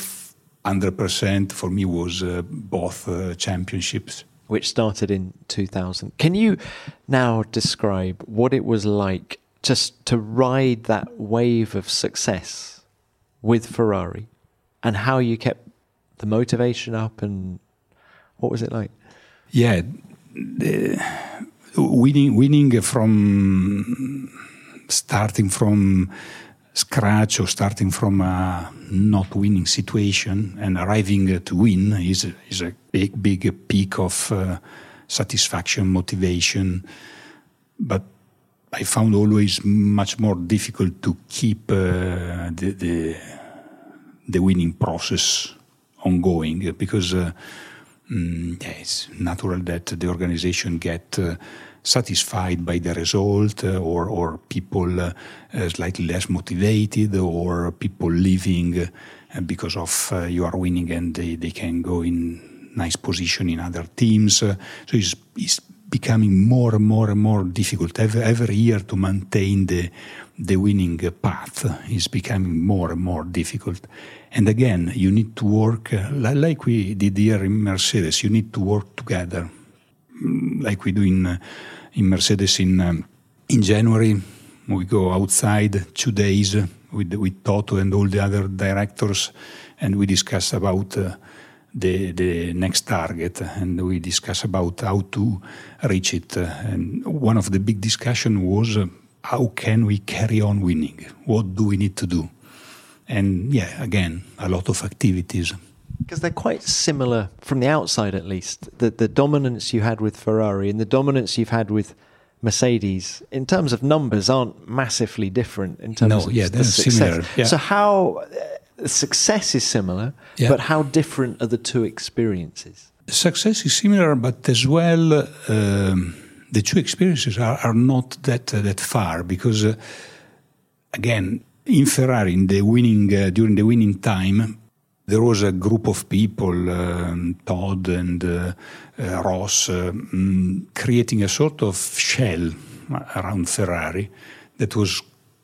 hundred percent for me was uh, both uh, championships. which started in 2000. Can you now describe what it was like just to ride that wave of success with Ferrari and how you kept the motivation up and what was it like? Yeah, winning winning from starting from scratch or starting from a not winning situation and arriving to win is a, is a big big peak of uh, satisfaction motivation but I found always much more difficult to keep uh, the, the the winning process ongoing because uh, mm, yeah, it's natural that the organization get uh, satisfied by the result uh, or or people uh, uh, slightly less motivated or people leaving uh, because of you are winning and they, they can go in nice position in other teams so it's, it's becoming more and more and more difficult. Every, every year to maintain the, the winning path is becoming more and more difficult. And again, you need to work, uh, like we did here in Mercedes, you need to work together. Mm, like we do in, uh, in Mercedes in, um, in January, we go outside two days with, with Toto and all the other directors, and we discuss about uh, the, the next target, and we discuss about how to reach it. And one of the big discussion was uh, how can we carry on winning? What do we need to do? And yeah, again, a lot of activities. Because they're quite similar from the outside, at least. The, the dominance you had with Ferrari and the dominance you've had with Mercedes, in terms of numbers, aren't massively different in terms no, of yeah, the success. Similar, yeah. So how uh, success is similar, yeah. but how different are the two experiences? Success is similar, but as well, um, the two experiences are, are not that uh, that far because, uh, again, in Ferrari, in the winning uh, during the winning time, there was a group of people, um, Todd and uh, uh, Ross, um, creating a sort of shell around Ferrari that was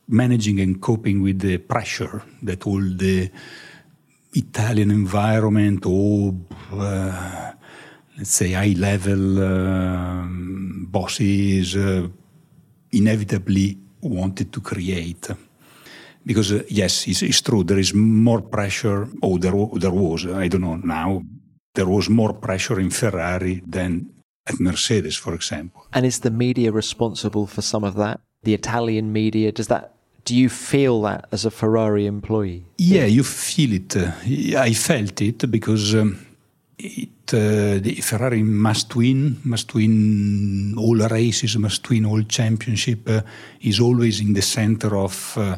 managing and coping with the pressure that all the Italian environment or let's say high level bosses inevitably wanted to create because uh, yes, it's, it's, true there is more pressure. Oh, there there was I don't know now. There was more pressure in Ferrari than at Mercedes, for example. And is the media responsible for some of that? The Italian media does that? Do you feel that as a Ferrari employee? Yeah, you feel it. I felt it because. Um, it, uh, the Ferrari must win, must win all races, must win all championship. Uh, is always in the center of uh,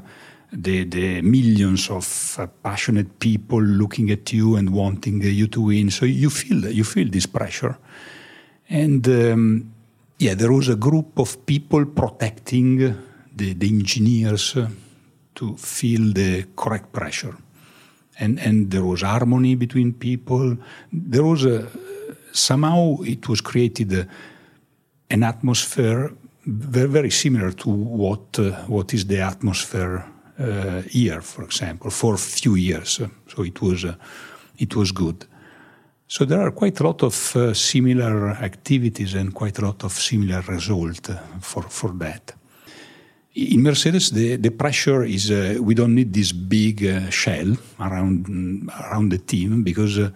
the, the millions of uh, passionate people looking at you and wanting uh, you to win. So you feel you feel this pressure, and um, yeah, there was a group of people protecting the, the engineers uh, to feel the correct pressure, and and there was harmony between people. There was a somehow it was created uh, an atmosphere very, very similar to what uh, what is the atmosphere uh, year, for example, for a few years. So it was uh, it was good. So there are quite a lot of uh, similar activities and quite a lot of similar result for for that. In Mercedes, the, the pressure is uh, we don't need this big uh, shell around around the team because uh,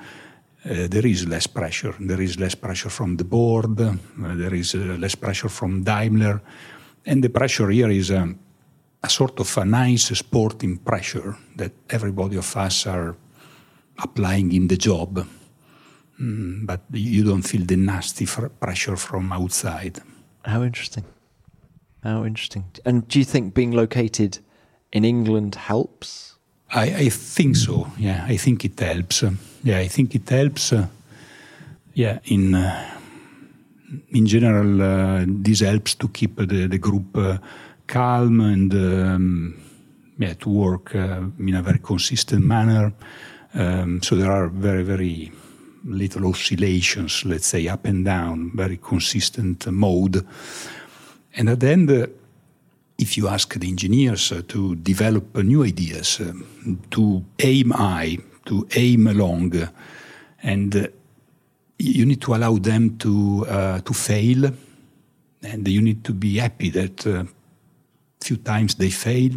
there is less pressure. There is less pressure from the board. there is less pressure from Daimler, and the pressure here is. Um, a sort of a nice sporting pressure that everybody of us are applying in the job, mm, but you don't feel the nasty pressure from outside. How interesting. How interesting. And do you think being located in England helps? I, I think so. Yeah, I think it helps. Yeah, I think it helps. Uh, yeah, in uh, in general, uh, this helps to keep the the group uh, calm and um, yeah, to work uh, in a very consistent manner. Um, so there are very, very little oscillations, let's say up and down, very consistent mode. And at the end, uh, if you ask the engineers uh, to develop new ideas, uh, to aim high, to aim long, and uh, you need to allow them to uh, to fail, and you need to be happy that few times they fail,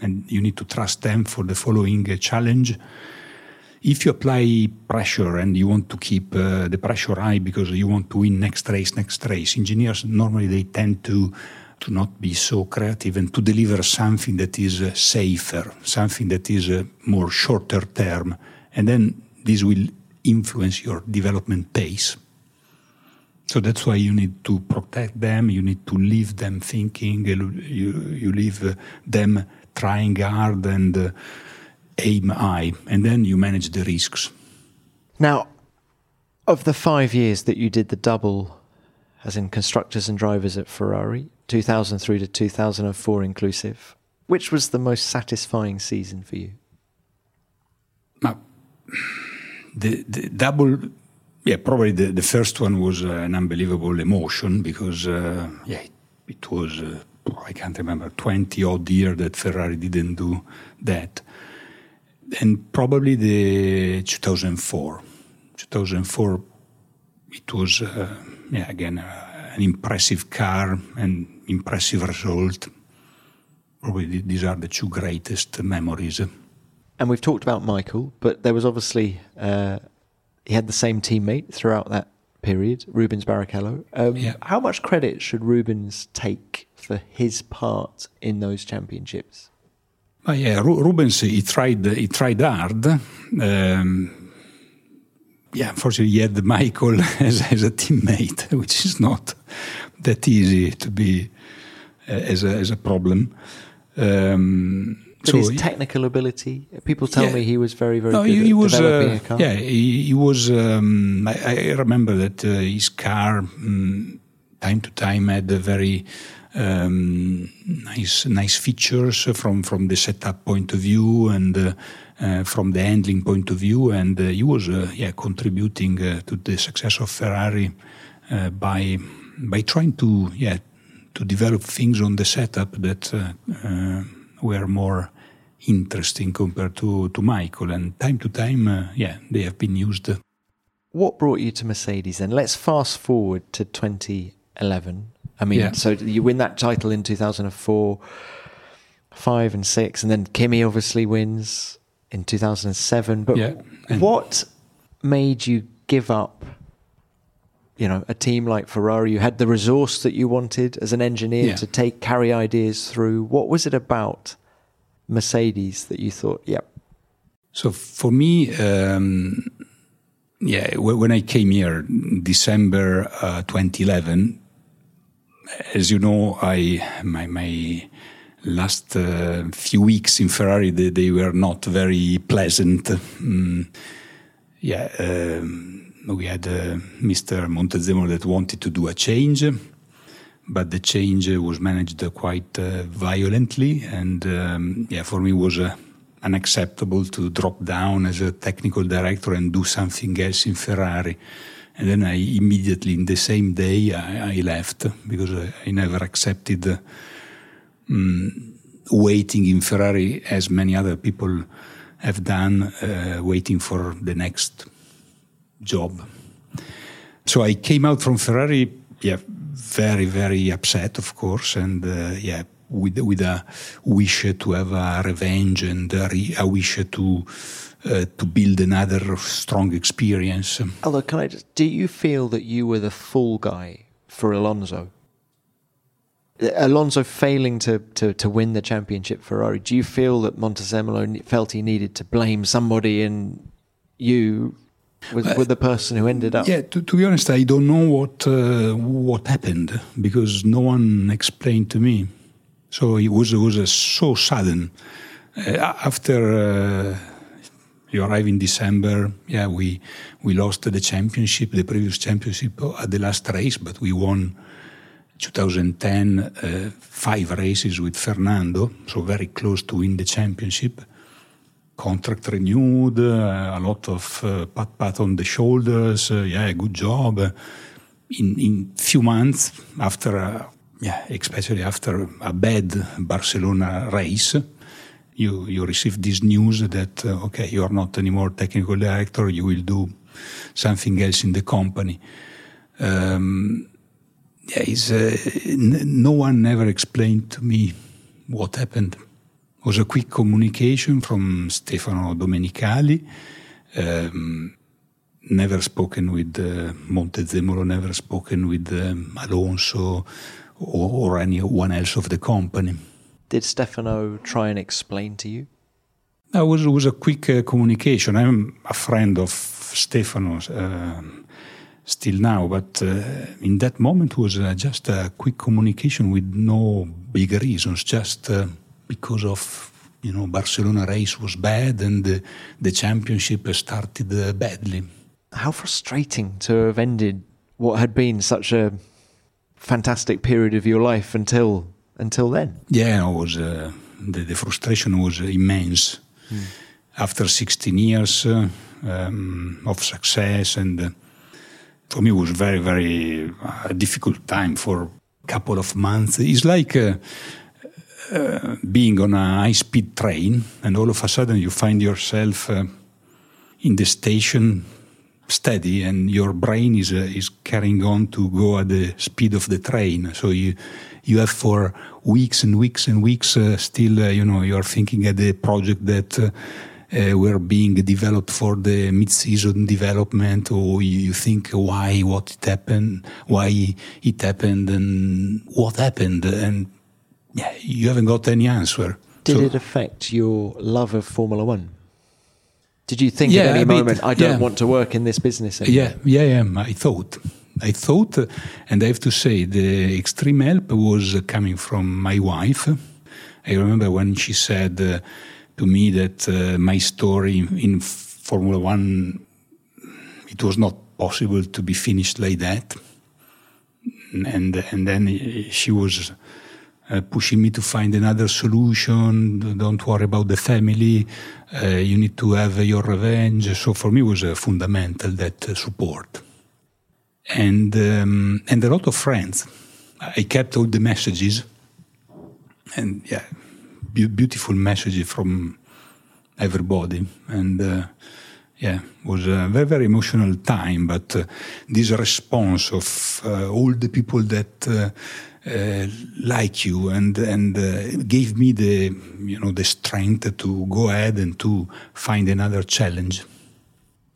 and you need to trust them for the following uh, challenge. If you apply pressure and you want to keep uh, the pressure high because you want to win next race, next race, engineers normally they tend to to not be so creative and to deliver something that is uh, safer, something that is uh, more shorter term, and then this will influence your development pace. So that's why you need to protect them. You need to leave them thinking. You you leave uh, them trying hard and uh, aim high, and then you manage the risks. Now, of the five years that you did the double, as in constructors and drivers at Ferrari, 2003 to 2004 inclusive, which was the most satisfying season for you? Now, the, the double yeah, probably the, the first one was uh, an unbelievable emotion because uh, yeah, it, it was uh, I can't remember twenty odd year that Ferrari didn't do that, and probably the 2004, 2004, it was yeah again an impressive car and impressive result. Probably these are the two greatest memories. And we've talked about Michael, but there was obviously uh, he had the same teammate throughout that period, Rubens Barrichello. Um, Yeah. How much credit should Rubens take for his part in those championships? But yeah, Ru- Rubens he tried he tried hard. Um, yeah, unfortunately, he had Michael as, as a teammate, which is not that easy to be uh, as a as a problem. Um, But his technical ability, people tell Yeah. me he was very, very no, good he, at he was. developing Uh, a car. yeah, he, he was. Um, I, I remember that uh, his car, mm, time to time, had a very um, nice, nice features from from the setup point of view and uh, uh, from the handling point of view, and uh, he was, uh, yeah, contributing uh, to the success of Ferrari uh, by by trying to, yeah, to develop things on the setup that uh, uh, were more interesting compared to, to Michael. And time to time, uh, yeah, they have been used. What brought you to Mercedes then? Let's fast forward to 2011. I mean, Yeah. so you win that title in 2004, five and six, and then Kimi obviously wins in 2007. But Yeah, what made you give up? You know, a team like Ferrari, you had the resource that you wanted as an engineer Yeah. to take carry ideas through. What was it about Mercedes that you thought, yep, So for me, um, yeah, when I came here, December uh, 2011, as you know, I my my last uh, few weeks in Ferrari they, they were not very pleasant. Mm, yeah, um, we had uh, Mr. Montezemolo that wanted to do a change, but the change uh, was managed uh, quite uh, violently, and um, yeah, for me it was unacceptable to drop down as a technical director and do something else in Ferrari. And then I immediately, in the same day, I, I left because I, I never accepted mm, waiting in Ferrari as many other people have done, uh, waiting for the next job. So I came out from Ferrari, yeah, very, very upset, of course, and uh, yeah, with with a wish to have a revenge and a, re- a wish to uh, to build another strong experience. Although, can I just? Do you feel that you were the fool guy for Alonso? Alonso failing to, to, to win the championship Ferrari. Do you feel that Montezemolo felt he needed to blame somebody, and you was, were the person who ended up? Yeah, to, to be honest, I don't know what uh, what happened because no one explained to me. So it was it was uh, so sudden. Uh, after uh, you arrive in December, yeah, we we lost the championship, the previous championship at the last race, but we won 2010 uh, five races with Fernando, so very close to win the championship contract renewed, uh, a lot of uh, pat pat on the shoulders. Uh, yeah, good job. In in few months after, uh, yeah, especially after a bad Barcelona race, you you receive this news that uh, okay, you are not anymore technical director. You will do something else in the company. Um, yeah, uh, no one ever explained to me what happened was a quick communication from Stefano Domenicali. Um, never spoken with uh, Montezemolo, never spoken with um, Alonso or, or anyone else of the company. Did Stefano try and explain to you? It was, it was a quick uh, communication. I'm a friend of Stefano's um still now, but uh, in that moment it was uh, just a quick communication with no big reasons, just uh, because of you know Barcelona race was bad and the, the championship started uh, badly. How frustrating to have ended what had been such a fantastic period of your life until until then. Yeah, it was uh, the, the frustration was immense. After 16 years uh, um, of success and uh, for me, it was very, very uh, difficult time for a couple of months. It's like uh, uh, being on a high-speed train, and all of a sudden you find yourself uh, in the station steady, and your brain is uh, is carrying on to go at the speed of the train. So you you have for weeks and weeks and weeks uh, still, you know, you are thinking at the project that uh, were being developed for the mid-season development, or you think why, what it happened, why it happened, and what happened, and you haven't got any answer. Did so, it affect your love of Formula One? Did you think yeah, at any moment, I don't yeah. want to work in this business anymore? Yeah, yeah, yeah. I thought. I thought, and I have to say, the extreme help was coming from my wife. I remember when she said, uh, to me that uh, my story in Formula One it was not possible to be finished like that, and and then she was. Uh, pushing me to find another solution. Don't worry about the family. Uh, you need to have your revenge. So for me, was fundamental that uh, support, and um, and a lot of friends. I kept all the messages, and yeah, beautiful messages from everybody. And uh, yeah, it was a very, very emotional time. But this response of all the people that uh, like you and and uh, gave me the you know the strength to go ahead and to find another challenge.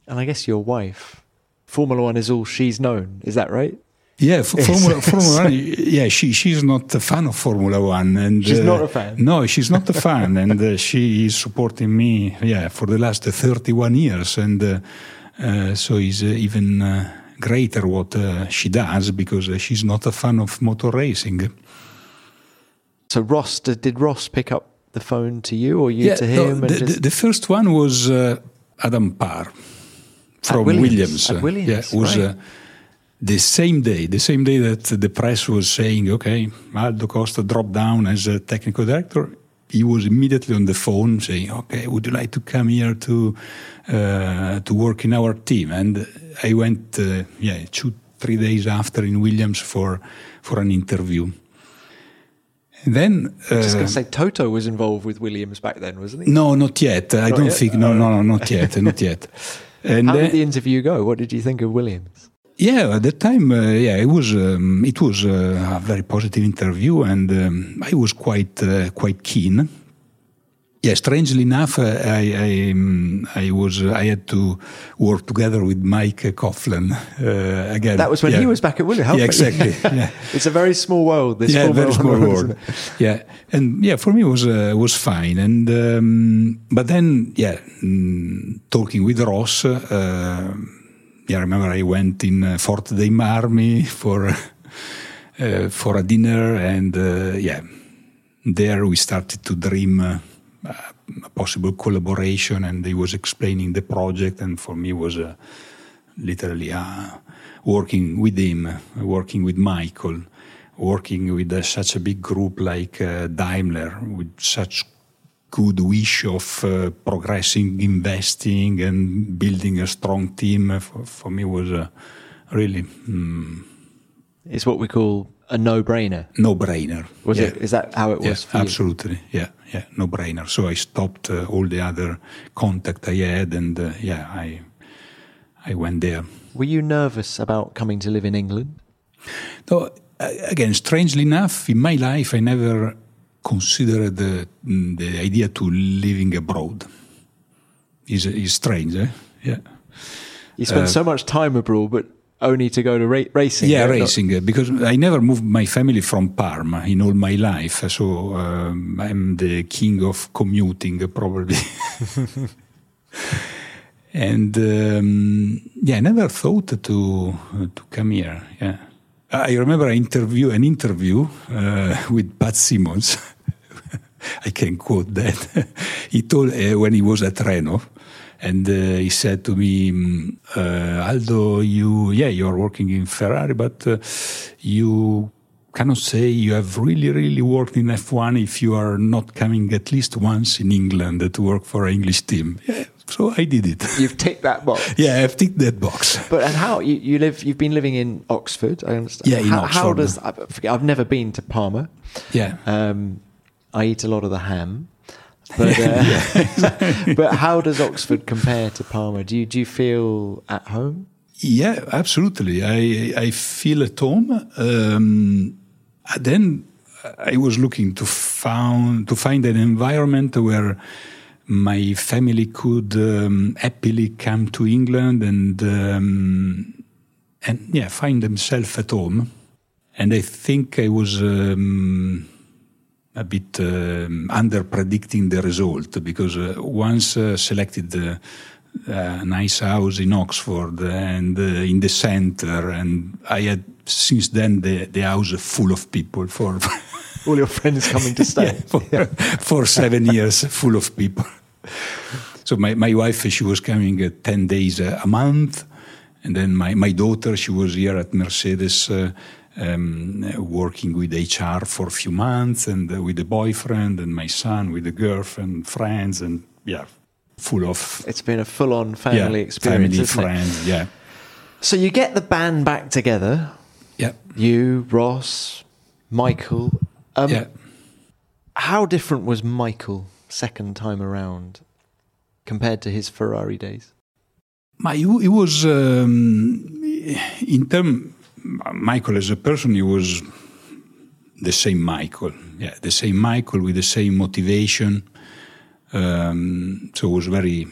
And I guess your wife, Formula One is all she's known. Is that right? Yeah, Formula, Formula One. Yeah, she she's not a fan of Formula One, and she's uh, not a fan. No, she's not a fan, and uh, she is supporting me. Yeah, for the last thirty-one years, and uh, so uh, even uh, greater what uh, she does because uh, she's not a fan of motor racing. So Ross, did Ross pick up the phone to you, or you yeah, to him? No, the, just... the, first one was uh, Adam Parr from Williams. Williams. At Williams, yeah, was. Right the same day, the same day that the press was saying, okay, Aldo Costa dropped down as a technical director, he was immediately on the phone saying, okay, would you like to come here to uh, to work in our team? And I went, uh, yeah, two, three days after in Williams for for an interview. And then, uh, I was just going to say, Toto was involved with Williams back then, wasn't he? No, not yet. I not don't yet? think. No, no, no, not yet, not yet. And How did the interview go? What did you think of Williams? Yeah, at that time, uh, yeah, it was um, it was uh, a very positive interview, and um, I was quite uh, quite keen. Yeah, strangely enough, uh, I I, um, I, was I had to work together with Mike Coughlan uh, again. That was when yeah. he was back at Williams. Yeah, exactly. yeah. it's a very small world. This yeah, very small world. world. yeah, and yeah, for me it was uh, was fine. And um, but then yeah, mm, talking with Ross yeah, I remember I went in uh, Forte dei Marmi for uh, for a dinner, and uh, yeah, there we started to dream uh, a possible collaboration, and he was explaining the project, and for me was uh, literally uh, working with him, working with Michael, working with such a big group like Daimler, with such good wish of uh, progressing, investing, and building a strong team uh, for, for me was uh, really. Mm, it's what we call a no-brainer. No-brainer. Was yeah. it? Is that how it was? Yeah, absolutely. Yeah, yeah, no-brainer. So I stopped uh, all the other contact I had, and uh, yeah, I I went there. Were you nervous about coming to live in England? No. Again, strangely enough, in my life, I never consider the, the idea to living abroad. Is is strange, eh? Yeah. You spend uh, so much time abroad, but only to go to ra- racing. Yeah, racing not- because I never moved my family from Parma in all my life, so um, I'm the king of commuting probably. and um, yeah, I never thought to to come here. Yeah. I remember an interview, an interview uh, with Pat Symonds, I can quote that. he told uh, when he was at Renault, and uh, he said to me, mm, uh, Aldo, you yeah, you are working in Ferrari, but uh, you cannot say you have really, really worked in F1 if you are not coming at least once in England to work for an English team. Yeah, So I did it. You've ticked that box. yeah, I've ticked that box. But and how you, you live? You've been living in Oxford. I understand. Yeah, in how, How Oxford. does I? I've never been to Parma. Yeah. Um, I eat a lot of the ham. But uh, but how does Oxford compare to Parma? Do you do you feel at home? Yeah, absolutely. I I feel at home. Um, then I was looking to found to find an environment where my family could um, happily come to England and um, and yeah find themselves at home. And I think I was. Um, a bit um, under predicting the result because uh, once uh, selected a uh, nice house in Oxford and uh, in the center, and I had since then the, the house full of people for all your friends coming to stay yeah, for, yeah. for, seven years, full of people. So my, my wife she was coming uh, ten days a month, and then my, my daughter she was here at Mercedes um, working with HR for a few months and uh, with a boyfriend, and my son with a girlfriend, friends, and yeah, full of. It's been a full on family yeah, experience. Family, friends, it? yeah. So you get the band back together. Yeah. You, Ross, Michael. Um, yeah. How different was Michael second time around compared to his Ferrari days? My, it was um, in terms Michael as a person, he was the same Michael. Yeah, the same Michael with the same motivation. Um, so I was very,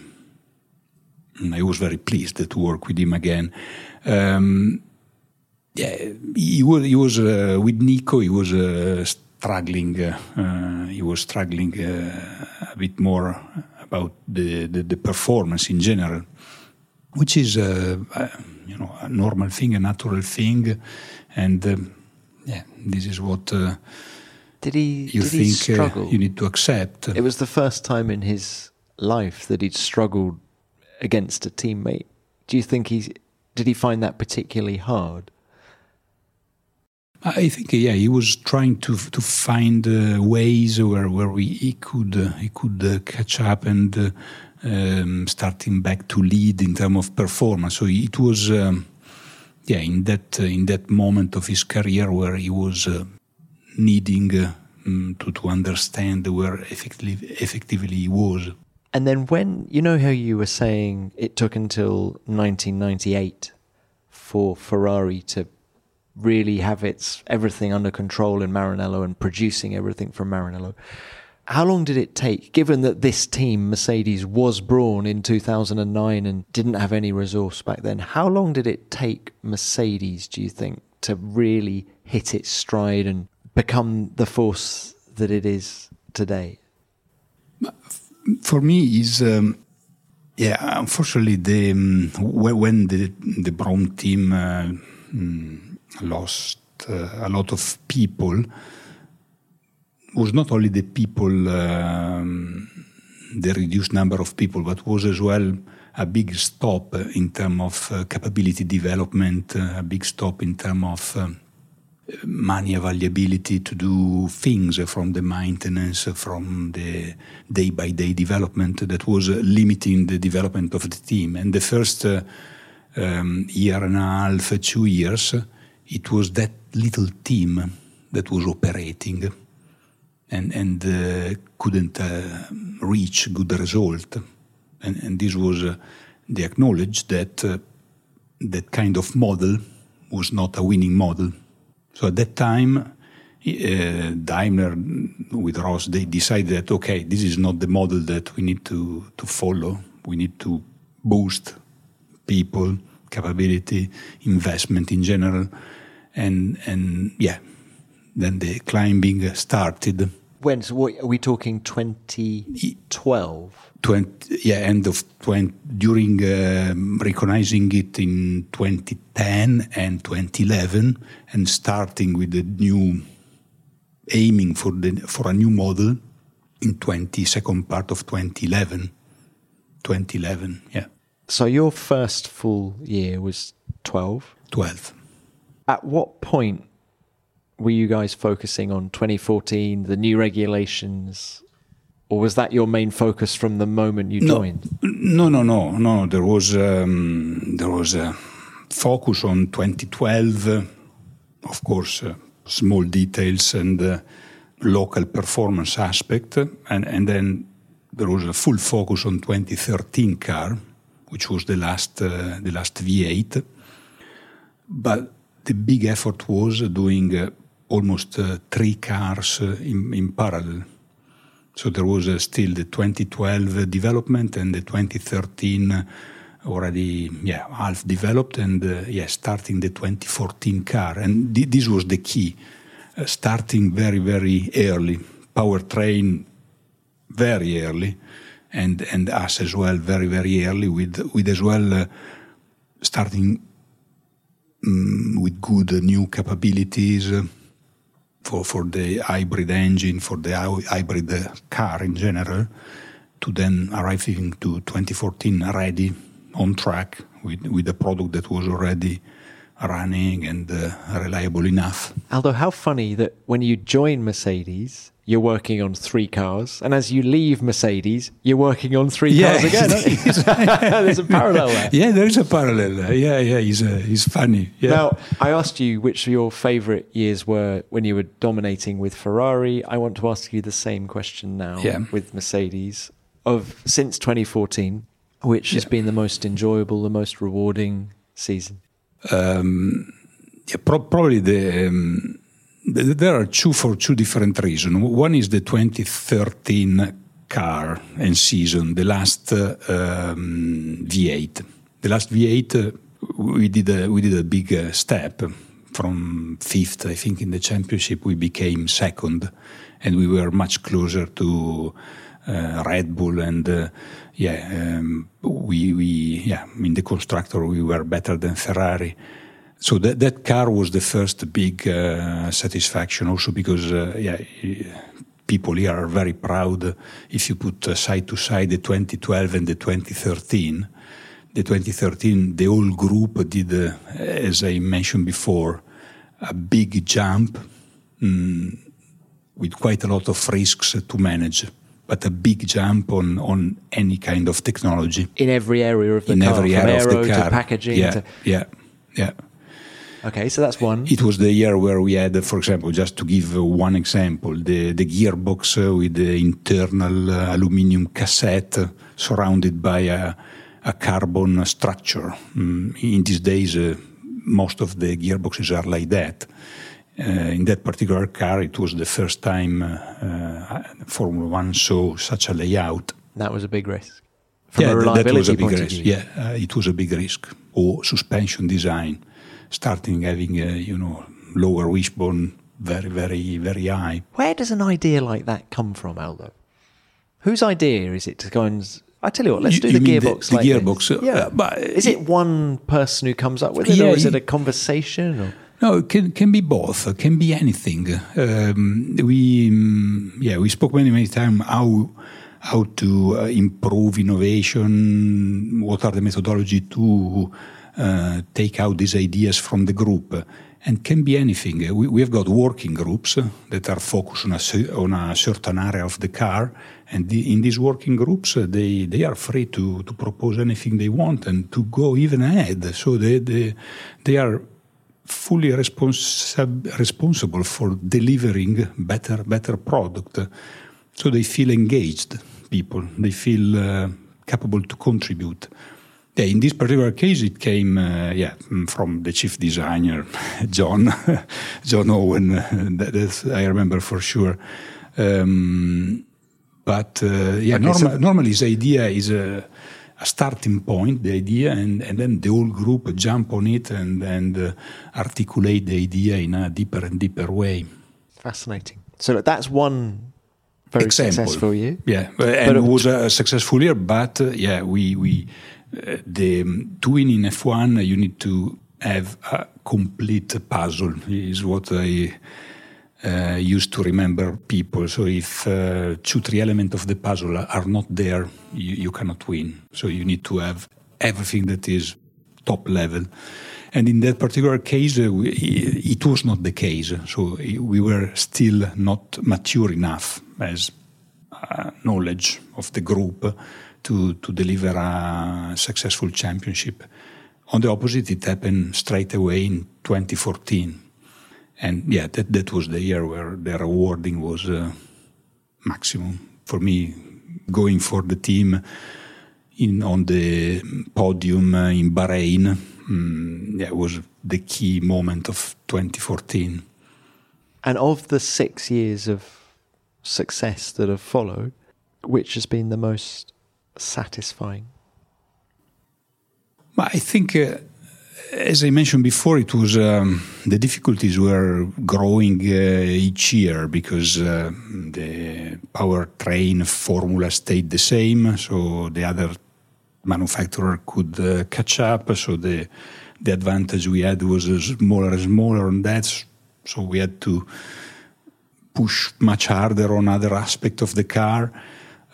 I was very pleased to work with him again. Um, yeah, he was, he was uh, with Nico. He was uh, struggling. Uh, he was struggling uh, a bit more about the, the, the performance in general, which is uh, you know a normal thing, a natural thing, and um, yeah, this is what. Uh, did he? You did think he struggle? Uh, you need to accept? It was the first time in his life that he'd struggled against a teammate. Do you think he Did he find that particularly hard? I think yeah, he was trying to to find uh, ways where where we, he could uh, he could uh, catch up and uh, um, starting back to lead in terms of performance. So it was, um, yeah, in that uh, in that moment of his career where he was uh, needing uh, um, to to understand where effectively effectively he was. And then when you know how you were saying it took until 1998 for Ferrari to really have its everything under control in Maranello and producing everything from Maranello. How long did it take, given that this team, Mercedes, was born in 2009 and didn't have any resource back then? How long did it take Mercedes, do you think, to really hit its stride and become the force that it is today? For me, is um, yeah. Unfortunately, the um, when the the Brawn team uh, mm, lost uh, a lot of people was not only the people, um, the reduced number of people, but was as well a big stop in terms of uh, capability development, uh, a big stop in terms of uh, money availability to do things from the maintenance, from the day by day development that was limiting the development of the team. And the first uh, um, year and a half, two years, it was that little team that was operating and, and uh, couldn't uh, reach good result. And, and this was uh, they that uh, that kind of model was not a winning model. So at that time, uh, Daimler with Ross they decided that okay, this is not the model that we need to to follow. We need to boost people, capability, investment in general, and and yeah, then the climbing started. When? So what, are we talking 2012? 20, yeah, end of 20, during uh, recognizing it in 2010 and 2011, and starting with the new, aiming for the for a new model in 20 second part of 2011. 2011, yeah. So your first full year was 12? 12. At what point were you guys focusing on 2014, the new regulations, or was that your main focus from the moment you no, joined? No, no, no, no. There was um, there was a focus on 2012, uh, of course, uh, small details and uh, local performance aspect, and and then there was a full focus on 2013 car, which was the last uh, the last V8. But the big effort was doing uh, almost uh, three cars in, in parallel. So there was uh, still the 2012 development and the 2013 already yeah half developed and uh, yeah starting the 2014 car. And th- this was the key uh, starting very very early. Powertrain very early and and us as well very very early with with as well uh, starting um, with good new capabilities for, for the hybrid engine, for the hybrid car in general, to then arriving to 2014 ready, on track, with, with a product that was already running and uh, reliable enough. Aldo, how funny that when you join Mercedes, you're working on three cars, and as you leave Mercedes, you're working on three yeah. cars again. There's a parallel there. Yeah, there is a parallel. there. Yeah, yeah, he's uh, he's funny. Yeah. Now, I asked you which of your favourite years were when you were dominating with Ferrari. I want to ask you the same question now yeah. with Mercedes. Of since 2014, which has been the most enjoyable, the most rewarding season? Um, probably the. Um, there are two for two different reasons. One is the 2013 car and season, the last uh, um, V8. The last V8, uh, we did a, we did a big uh, step from fifth, I think, in the championship. We became second, and we were much closer to uh, Red Bull and uh, yeah, um, we we yeah, in the constructor we were better than Ferrari. So that that car was the first big uh, satisfaction, also because uh, yeah, people here are very proud. If you put uh, side to side the 2012 and the 2013, the 2013, the whole group did, uh, as I mentioned before, a big jump mm, with quite a lot of risks to manage but a big jump on, on any kind of technology. In every area of the in car, every area of the car. to packaging. Yeah, to... yeah, yeah. Okay, so that's one. It was the year where we had, for example, just to give one example, the, the gearbox with the internal uh, aluminium cassette surrounded by a, a carbon structure. Mm, in these days, uh, most of the gearboxes are like that. Uh, in that particular car, it was the first time uh, uh, Formula One saw such a layout. That was a big risk. From yeah, a reliability that was a big risk. Yeah, uh, it was a big risk. Or suspension design starting having a, you know, lower wishbone very, very, very high. Where does an idea like that come from, Aldo? Whose idea is it to go and I tell you what, let's you, do the gearbox. The, like gearbox, uh, yeah. but is it one person who comes up with it, yeah, or is it a conversation? Or? No, it can can be both. It can be anything. Um, we um, yeah, we spoke many many times how how to uh, improve innovation. What are the methodology to uh, take out these ideas from the group and can be anything. We, we have got working groups that are focused on a, on a certain area of the car, and the, in these working groups, uh, they, they are free to, to propose anything they want and to go even ahead. So they, they, they are fully responsi- responsible for delivering better, better product. So they feel engaged, people. They feel uh, capable to contribute. Yeah, in this particular case, it came, uh, yeah, from the chief designer, John, John Owen. that, I remember for sure. Um, but uh, yeah, okay, so normally his idea is a, a, starting point, the idea, and, and then the whole group jump on it and and uh, articulate the idea in a deeper and deeper way. Fascinating. So that's one very Example. successful year. Yeah, and it was a successful year, but uh, yeah, we we the to win in F1, you need to have a complete puzzle. Is what I uh, used to remember people. So if uh, two, three elements of the puzzle are not there, you, you cannot win. So you need to have everything that is top level. And in that particular case, uh, we, it was not the case. So we were still not mature enough as uh, knowledge of the group to, to deliver a successful championship. On the opposite, it happened straight away in 2014. And yeah, that, that was the year where the rewarding was uh, maximum. For me, going for the team in on the podium uh, in Bahrain, um, yeah, was the key moment of 2014. And of the six years of success that have followed, which has been the most satisfying? I think, uh, as I mentioned before, it was um, the difficulties were growing uh, each year because uh, the powertrain formula stayed the same, so the other manufacturer could uh, catch up. So the the advantage we had was smaller and smaller on that. So we had to push much harder on other aspects of the car.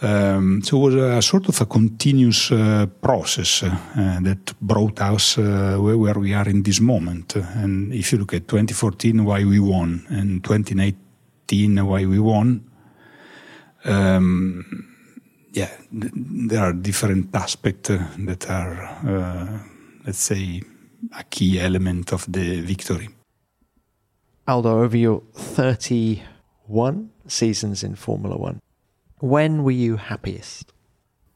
Um, so it was a sort of a continuous uh, process uh, that brought us uh, where, where, we are in this moment. And if you look at 2014, why we won, and 2019, why we won, um, yeah, th- there are different aspects that are, let's say, a key element of the victory. Aldo, over your 31 seasons in Formula One, when were you happiest?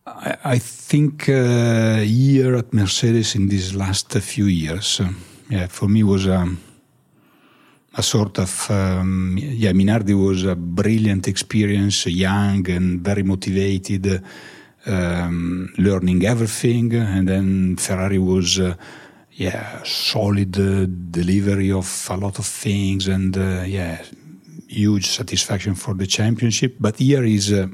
I, I think uh, here at Mercedes in these last few years, uh, yeah, for me was um, a sort of um, yeah. Minardi was a brilliant experience, young and very motivated, um, learning everything, and then Ferrari was. Uh, yeah, solid uh, delivery of a lot of things, and uh, yeah, huge satisfaction for the championship. But here is uh,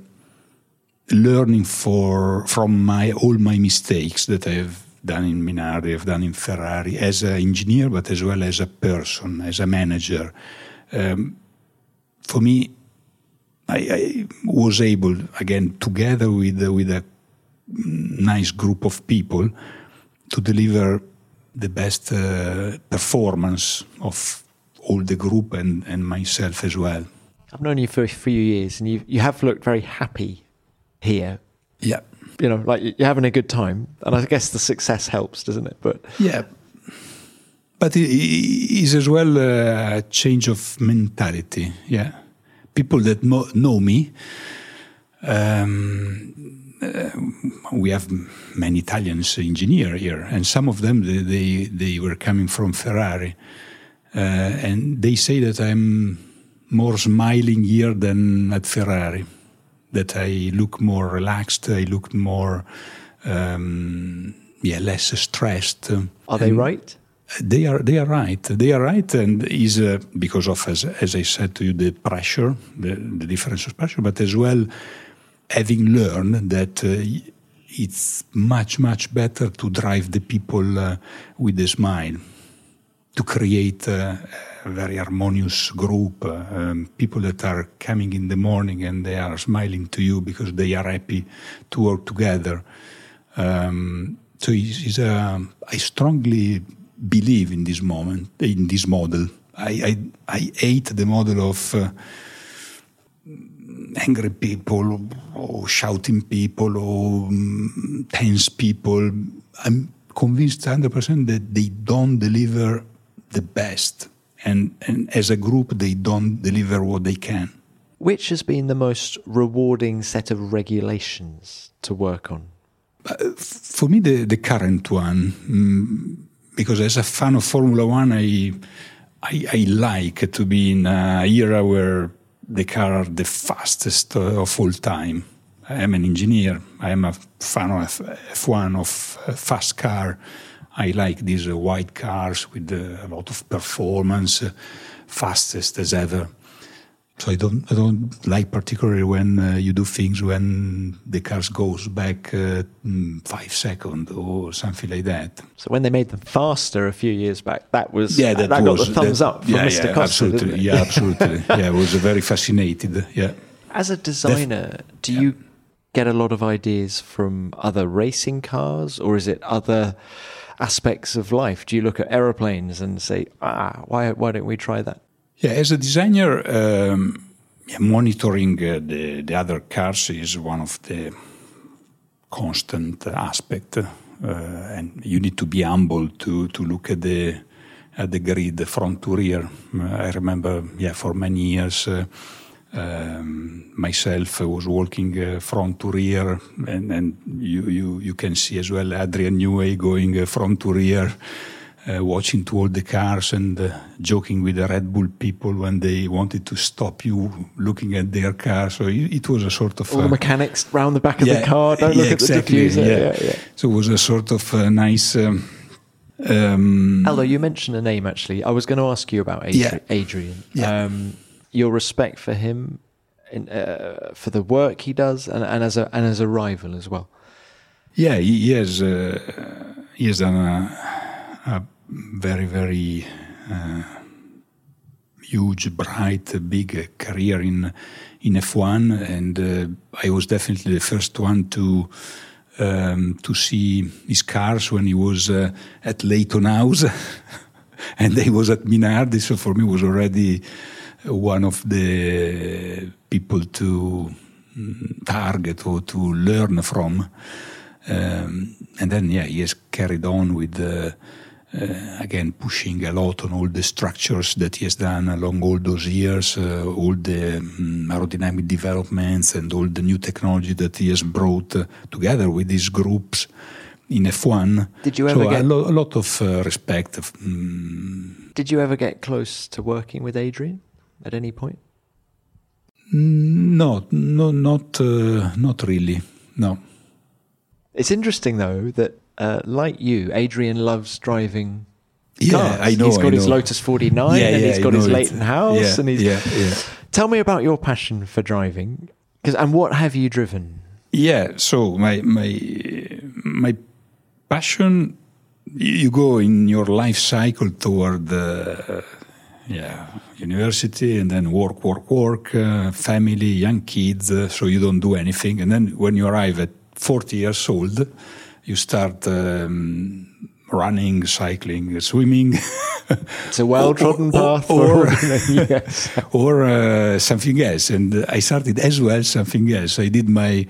learning for from my all my mistakes that I've done in Minardi, I've done in Ferrari as an engineer, but as well as a person, as a manager. Um, for me, I, I, was able again together with with a nice group of people to deliver the best uh, performance of all the group and, and myself as well. I've known you for a few years, and you you have looked very happy here. Yeah. You know, like you're having a good time, and I guess the success helps, doesn't it? But yeah, but it is as well a change of mentality. Yeah, people that know me. Um, uh, we have many Italians engineer here, and some of them they they, they were coming from Ferrari, and they say that I'm more smiling here than at Ferrari that I look more relaxed, I look more, um, yeah, less stressed. Are they right? They are. They are right. They are right, and is uh, because of as as I said to you, the pressure, the, the difference of pressure, but as well having learned that. Uh, it's much much better to drive the people uh, with a smile to create uh, a very harmonious group, um, people that are coming in the morning and they are smiling to you because they are happy to work together. Um, so it's, it's a, I strongly believe in this moment, in this model. I, I, I hate the model of uh, angry people or shouting people or um, tense people. I'm convinced 100% that they don't deliver the best. And, and as a group, they don't deliver what they can. Which has been the most rewarding set of regulations to work on? Uh, for me, the, the current one, mm, because as a fan of Formula One, I, I, I like to be in an era where the car are the fastest uh, of all time. I am an engineer. I am a fan of F1 of fast car. I like these uh, white cars with uh, a lot of performance, uh, fastest as ever. So I don't I don't like particularly when uh, you do things when the cars goes back uh, mm, five seconds or something like that. So when they made them faster a few years back, that was yeah that, that was, got the thumbs that, up from yeah, Mr. Yeah, Costa, absolutely, yeah, absolutely, yeah. I was very fascinated. Yeah. As a designer, Def- do you get a lot of ideas from other racing cars, or is it other? Aspects of life? Do you look at aeroplanes and say, ah, why, why don't we try that? Yeah, as a designer, um, yeah, monitoring uh, the, the other cars is one of the constant aspect, uh, and you need to be humble to, to look at the at the grid front to rear. I remember, yeah, for many years. Uh, um, myself was walking uh, front to rear, and, and you, you, you can see as well Adrian Newey going uh, front to rear, uh, watching to all the cars and uh, joking with the Red Bull people when they wanted to stop you looking at their car. So it, it was a sort of all the uh, mechanics round the back of yeah, the car. Don't yeah, look exactly, at the diffuser. Yeah. yeah. So it was a sort of uh, nice. Um, um, Aldo, you mentioned a name actually. I was going to ask you about Adri- Adrian. Yeah. Um, your respect for him, in, uh, for the work he does, and, and, as a and as a rival as well. Yeah, he, has uh, he has done a, a very very uh, huge, bright, big career in in F1, and uh, I was definitely the first one to. Um, to see his cars when he was uh, at Leyton House, and he was at Minardi. So for me, was already one of the people to mm, target or to learn from. Um, and then, yeah, he has carried on with, uh, uh, again, pushing a lot on all the structures that he has done along all those years, uh, all the um, aerodynamic developments and all the new technology that he has brought uh, together with these groups in F1. Did you ever so get a, lo- a lot of uh, respect? Um, Did you ever get close to working with Adrian? At any point? No, no, not uh, not really. No. It's interesting though that, uh, like you, Adrian loves driving. Yeah, cars. I know. He's got I his know. Lotus 49 yeah, and yeah, he's got his. Leyton House yeah, and he's. Yeah, yeah. Tell me about your passion for driving, because and what have you driven? Yeah, so my my my passion, you go in your life cycle toward. Uh, yeah, university and then work, work, work, uh, family, young kids, uh, so you don't do anything. And then when you arrive at 40 years old, you start um, running, cycling, swimming. it's a well trodden path. Or, or, yes. or uh, something else. And I started as well something else. I did my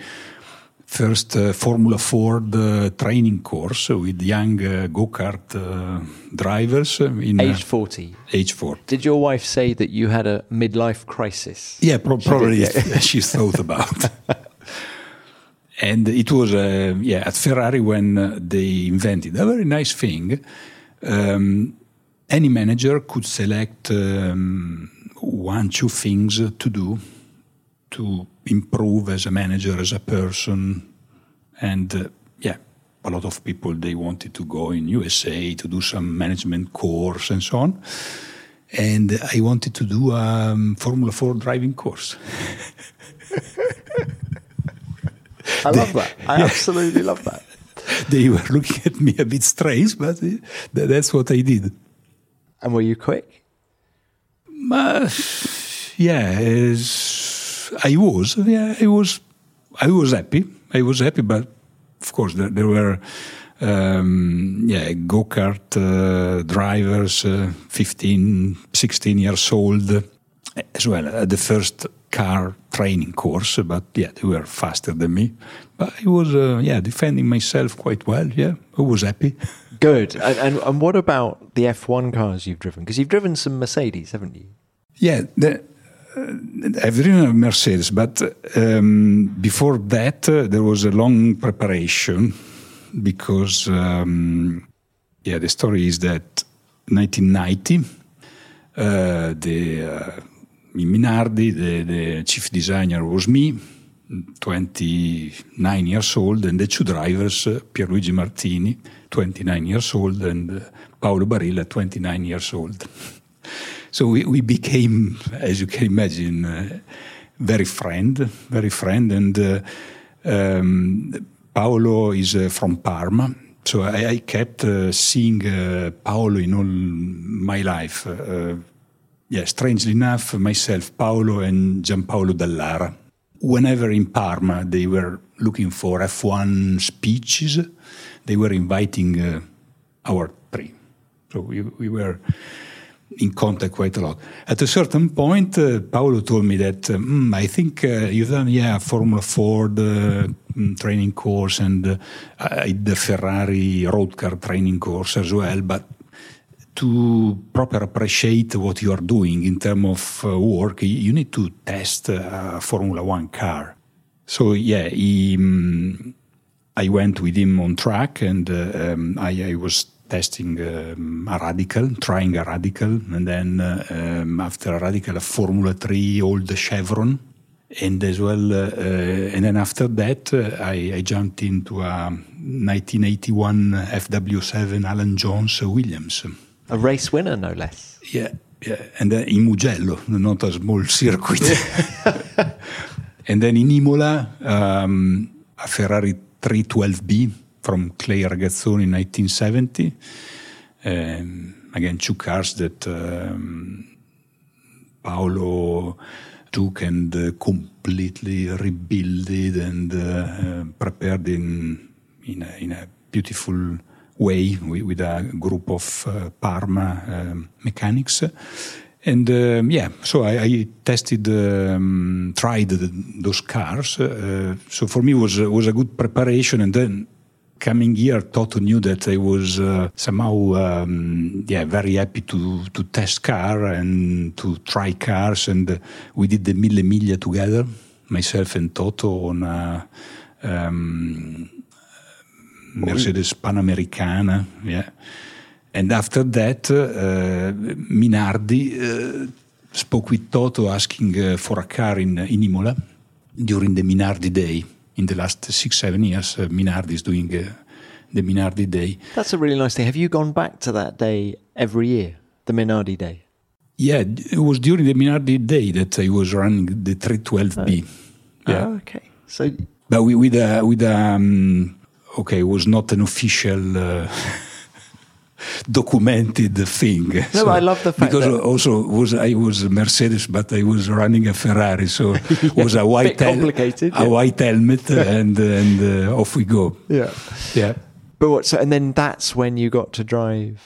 first uh, Formula Ford uh, training course with young uh, go kart uh, drivers in age forty. age forty. Did your wife say that you had a midlife crisis? Yeah, pro- probably she, yeah. she thought about. and it was uh, yeah at Ferrari when uh, they invented a very nice thing. Um, any manager could select um, one, two things to do to improve as a manager, as a person, and uh, yeah, a lot of people they wanted to go in USA to do some management course and so on. And I wanted to do a um, Formula Four driving course. I love that. I yeah. absolutely love that. They were looking at me a bit strange, but uh, that's what I did. And were you quick? Uh, yeah, I was. Yeah, I was. I was happy. I was happy, but of course there, there were. Um, yeah, go kart uh, drivers, uh, 15, 16 years old, as well. Uh, the first car training course, but yeah, they were faster than me. But I was, uh, yeah, defending myself quite well. Yeah, I was happy. Good. And, and, and what about the F1 cars you've driven? Because you've driven some Mercedes, haven't you? Yeah, the, I've driven a Mercedes, but um, before that, uh, there was a long preparation because, um, yeah, the story is that 1990, uh, the uh, Minardi, the, the chief designer was me, 29 years old, and the two drivers, uh, Pierluigi Martini, 29 years old, and uh, Paolo Barilla, 29 years old. So we, we became, as you can imagine, uh, very friend, very friend. And uh, um, Paolo is uh, from Parma. So I, I kept uh, seeing uh, Paolo in all my life. Uh, yeah, strangely enough, myself, Paolo, and Giampaolo Dallara. Whenever in Parma they were looking for F1 speeches, they were inviting our three. So we, we were in contact quite a lot. At a certain point, uh, Paolo told me that mm, I think uh, you've done yeah Formula Ford uh, mm, training course and uh, the Ferrari road car training course as well, but to proper appreciate what you are doing in terms of uh, work, you need to test a Formula One car. So yeah, he, um, I went with him on track, and um, I, I, was testing um, a radical, trying a radical, and then uh, um, after a radical, a Formula Three, old Chevron, and as well, uh, uh, and then after that, uh, I, I, jumped into a 1981 FW7 Alan Jones Williams. A race winner, no less. Yeah, yeah. And then in Mugello, not a small circuit. and then in Imola, um, a Ferrari 312B from Clay Regazzoni in 1970. Um, again, two cars that um, Paolo took and uh, completely rebuilt and uh, prepared in in a, in a beautiful way with, a group of uh, Parma um, mechanics. And um, yeah, so I, I tested, um, tried the, those cars. Uh, so for me was was a good preparation. And then coming here, Toto knew that I was uh, somehow um, yeah very happy to to test car and to try cars. And uh, we did the Mille Miglia together, myself and Toto on. A, um, Mercedes Panamericana, yeah. And after that, uh, Minardi uh, spoke with Toto asking uh, for a car in, in Imola during the Minardi Day. In the last six, seven years, uh, Minardi is doing uh, the Minardi Day. That's a really nice thing. Have you gone back to that day every year, the Minardi Day? Yeah, it was during the Minardi Day that I was running the 312B. Oh. Yeah. Oh, okay. So, but we, with a, with a um, okay, it was not an official. Uh, documented thing. No, so, I love the fact because also was I was Mercedes, but I was running a Ferrari, so it was a white complicated, a white helmet, and and uh, off we go. Yeah, yeah. But what? So and then that's when you got to drive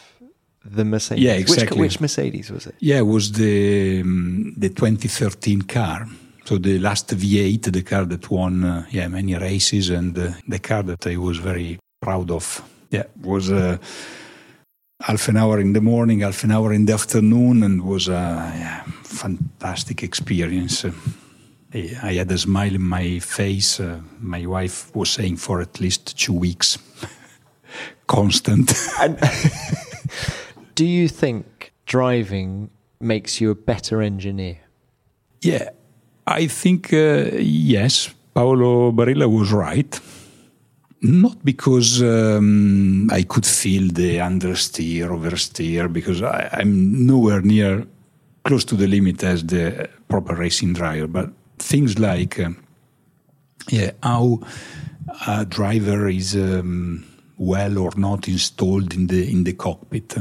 the Mercedes. Yeah, exactly. Which, which Mercedes was it? Yeah, it was the um, the 2013 car. So the last V8, the car that won uh, yeah many races, and uh, the car that I was very proud of. Yeah, was uh, half an hour in the morning, half an hour in the afternoon, and was a yeah, fantastic experience. I had a smile in my face. Uh, my wife was saying for at least two weeks, constant. do you think driving makes you a better engineer? Yeah, I think, uh, yes, Paolo Barilla was right. Not because um, I could feel the understeer, oversteer, because I, I'm nowhere near close to the limit as the proper racing driver, but things like uh, yeah, how a driver is um, well or not installed in the in the cockpit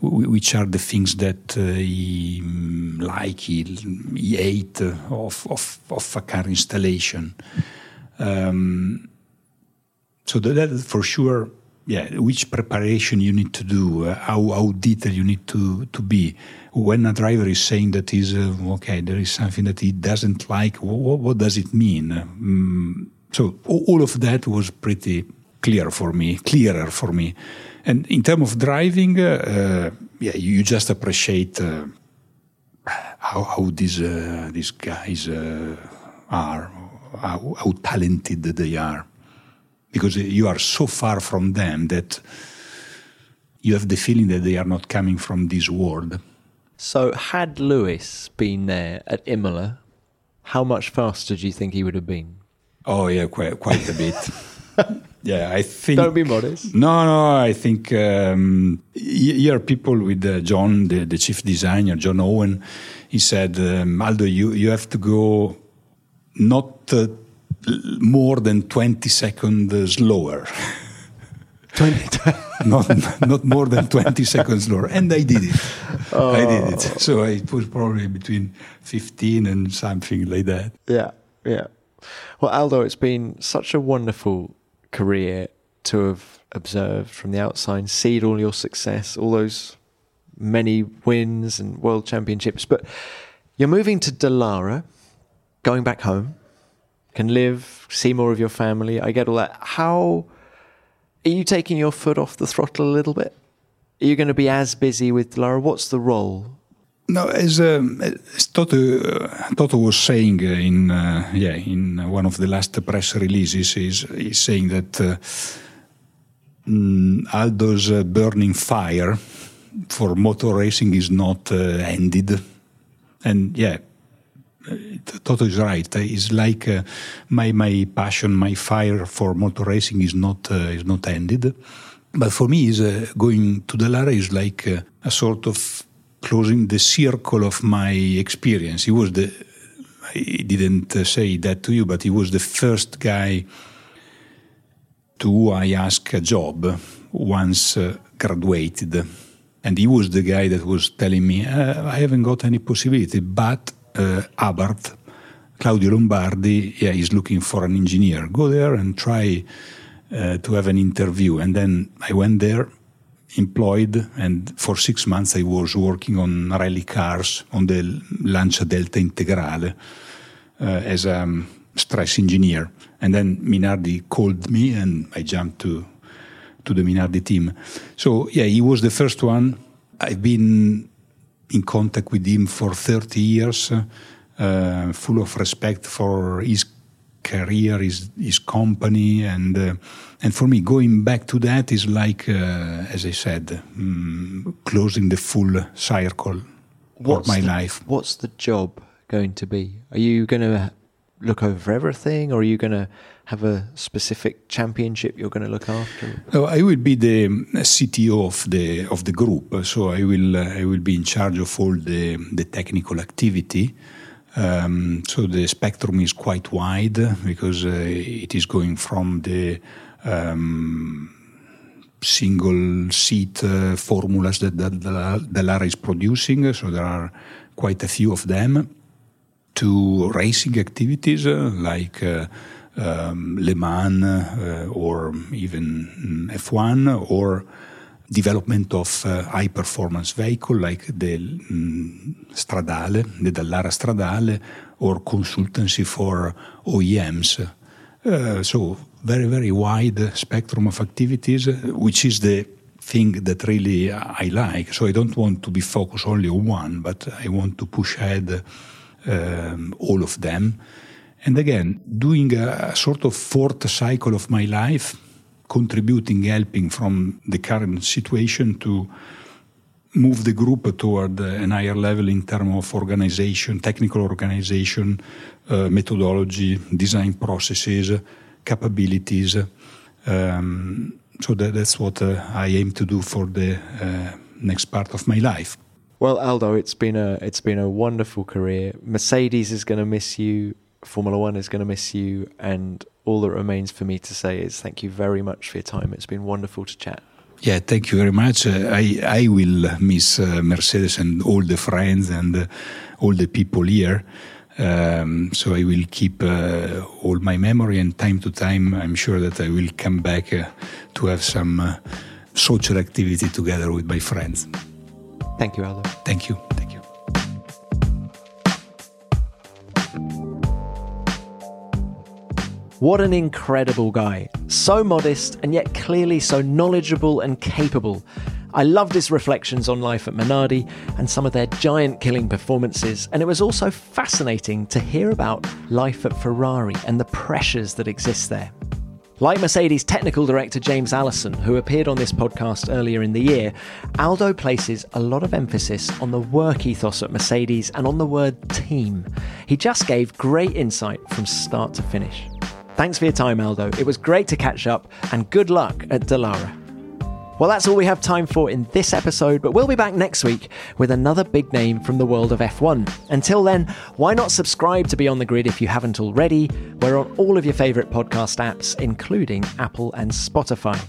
which are the things that uh, he mm, like, he, he ate of, of, of a car installation. Um, so that, that, for sure, yeah, which preparation you need to do, uh, how, how detailed you need to, to be. When a driver is saying that is uh, okay, there is something that he doesn't like, what, what does it mean? Um, so all of that was pretty clear for me, clearer for me. And in terms of driving, uh, yeah, you just appreciate uh, how, how these uh, these guys uh, are, how, how talented they are, because you are so far from them that you have the feeling that they are not coming from this world. So, had Lewis been there at Imola, how much faster do you think he would have been? Oh yeah, quite quite a bit. Yeah, I think. Don't be modest. No, no, I think um, here people with uh, John, the, the, chief designer, John Owen, he said, um, Aldo, you, you have to go not uh, more than 20 seconds slower. 20 not, not more than 20 seconds slower. And I did it. Oh. I did it. So I was probably between 15 and something like that. Yeah, yeah. Well, Aldo, it's been such a wonderful career to have observed from the outside, seen all your success, all those many wins and world championships. But you're moving to Dallara, going back home, can live, see more of your family. I get all that. How are you taking your foot off the throttle a little bit? Are you going to be as busy with Dallara? What's the role? No, as, um, as Toto, uh, Toto was saying uh, in uh, yeah in one of the last press releases, is saying that uh, mm, Aldo's uh, burning fire for motor racing is not uh, ended, and yeah, Is right. It's like my my passion, my fire for motor racing is not is not ended. But for me, is going to Dallara is like a sort of closing the circle of my experience. He was the, I didn't uh, say that to you, but he was the first guy to I asked a job once uh, graduated. And he was the guy that was telling me, uh, I haven't got any possibility, but uh, Abarth, Claudio Lombardi, yeah, he's looking for an engineer. Go there and try uh, to have an interview. And then I went there employed, and for six months I was working on rally cars on the Lancia Delta Integrale uh, as a um, stress engineer. And then Minardi called me, and I jumped to to the Minardi team. So yeah, he was the first one. I've been in contact with him for 30 years, uh, full of respect for his career, his his company, and uh, and for me, going back to that is like, uh, as I said, um, closing the full circle what's of my the, life. What's the job going to be? Are you going to look over everything, or are you going to have a specific championship you're going to look after? Oh, I will be the CTO of the of the group, so I will uh, I will be in charge of all the the technical activity. Um, so the spectrum is quite wide because uh, it is going from the um, single seat uh, formulas that, Dallara is producing. So there are quite a few of them. To racing activities uh, like uh, um, Le Mans uh, or even F1 or development of uh, high performance vehicle like the um, Stradale, the Dallara Stradale, or consultancy for OEMs. Uh, so very, very wide spectrum of activities, which is the thing that really I like. So I don't want to be focused only on one, but I want to push ahead um, all of them. And again, doing a, sort of fourth cycle of my life, contributing, helping from the current situation to move the group toward an higher level in terms of organization, technical organization, uh, methodology, design processes, capabilities. Um, so that, that's what uh, I aim to do for the uh, next part of my life. Well, Aldo, it's been a it's been a wonderful career. Mercedes is going to miss you. Formula One is going to miss you, and all that remains for me to say is thank you very much for your time. It's been wonderful to chat. Yeah, thank you very much. Uh, I I will miss uh, Mercedes and all the friends and uh, all the people here. Um, so I will keep uh, all my memory, and time to time, I'm sure that I will come back uh, to have some uh, social activity together with my friends. Thank you, Aldo. Thank you. Thank you. What an incredible guy. So modest and yet clearly so knowledgeable and capable. I loved his reflections on life at Minardi and some of their giant killing performances, and it was also fascinating to hear about life at Ferrari and the pressures that exist there. Like Mercedes technical director James Allison, who appeared on this podcast earlier in the year, Aldo places a lot of emphasis on the work ethos at Mercedes and on the word team. He just gave great insight from start to finish. Thanks for your time, Aldo. It was great to catch up, and good luck at Dallara. Well, that's all we have time for in this episode, but we'll be back next week with another big name from the world of F1. Until then, why not subscribe to Beyond the Grid if you haven't already? We're on all of your favourite podcast apps, including Apple and Spotify.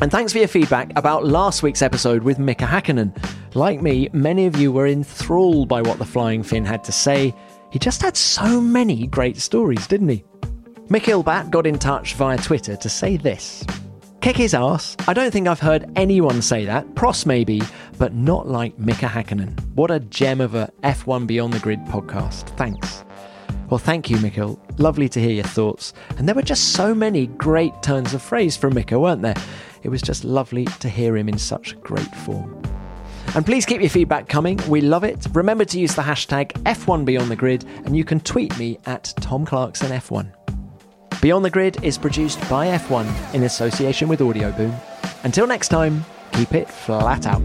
And thanks for your feedback about last week's episode with Mika Hakkinen. Like me, many of you were enthralled by what the Flying Finn had to say. He just had so many great stories, didn't he? Mick Ilbat got in touch via Twitter to say this. Kick his ass. I don't think I've heard anyone say that. Prost maybe, but not like Mika Hakkinen. What a gem of a F1 Beyond the Grid podcast. Thanks. Well, thank you, Mikkel. Lovely to hear your thoughts. And there were just so many great turns of phrase from Mika, weren't there? It was just lovely to hear him in such great form. And please keep your feedback coming. We love it. Remember to use the hashtag F1BeyondTheGrid, and you can tweet me at Tom Clarkson F1. Beyond the Grid is produced by F1 in association with Audioboom. Until next time, keep it flat out.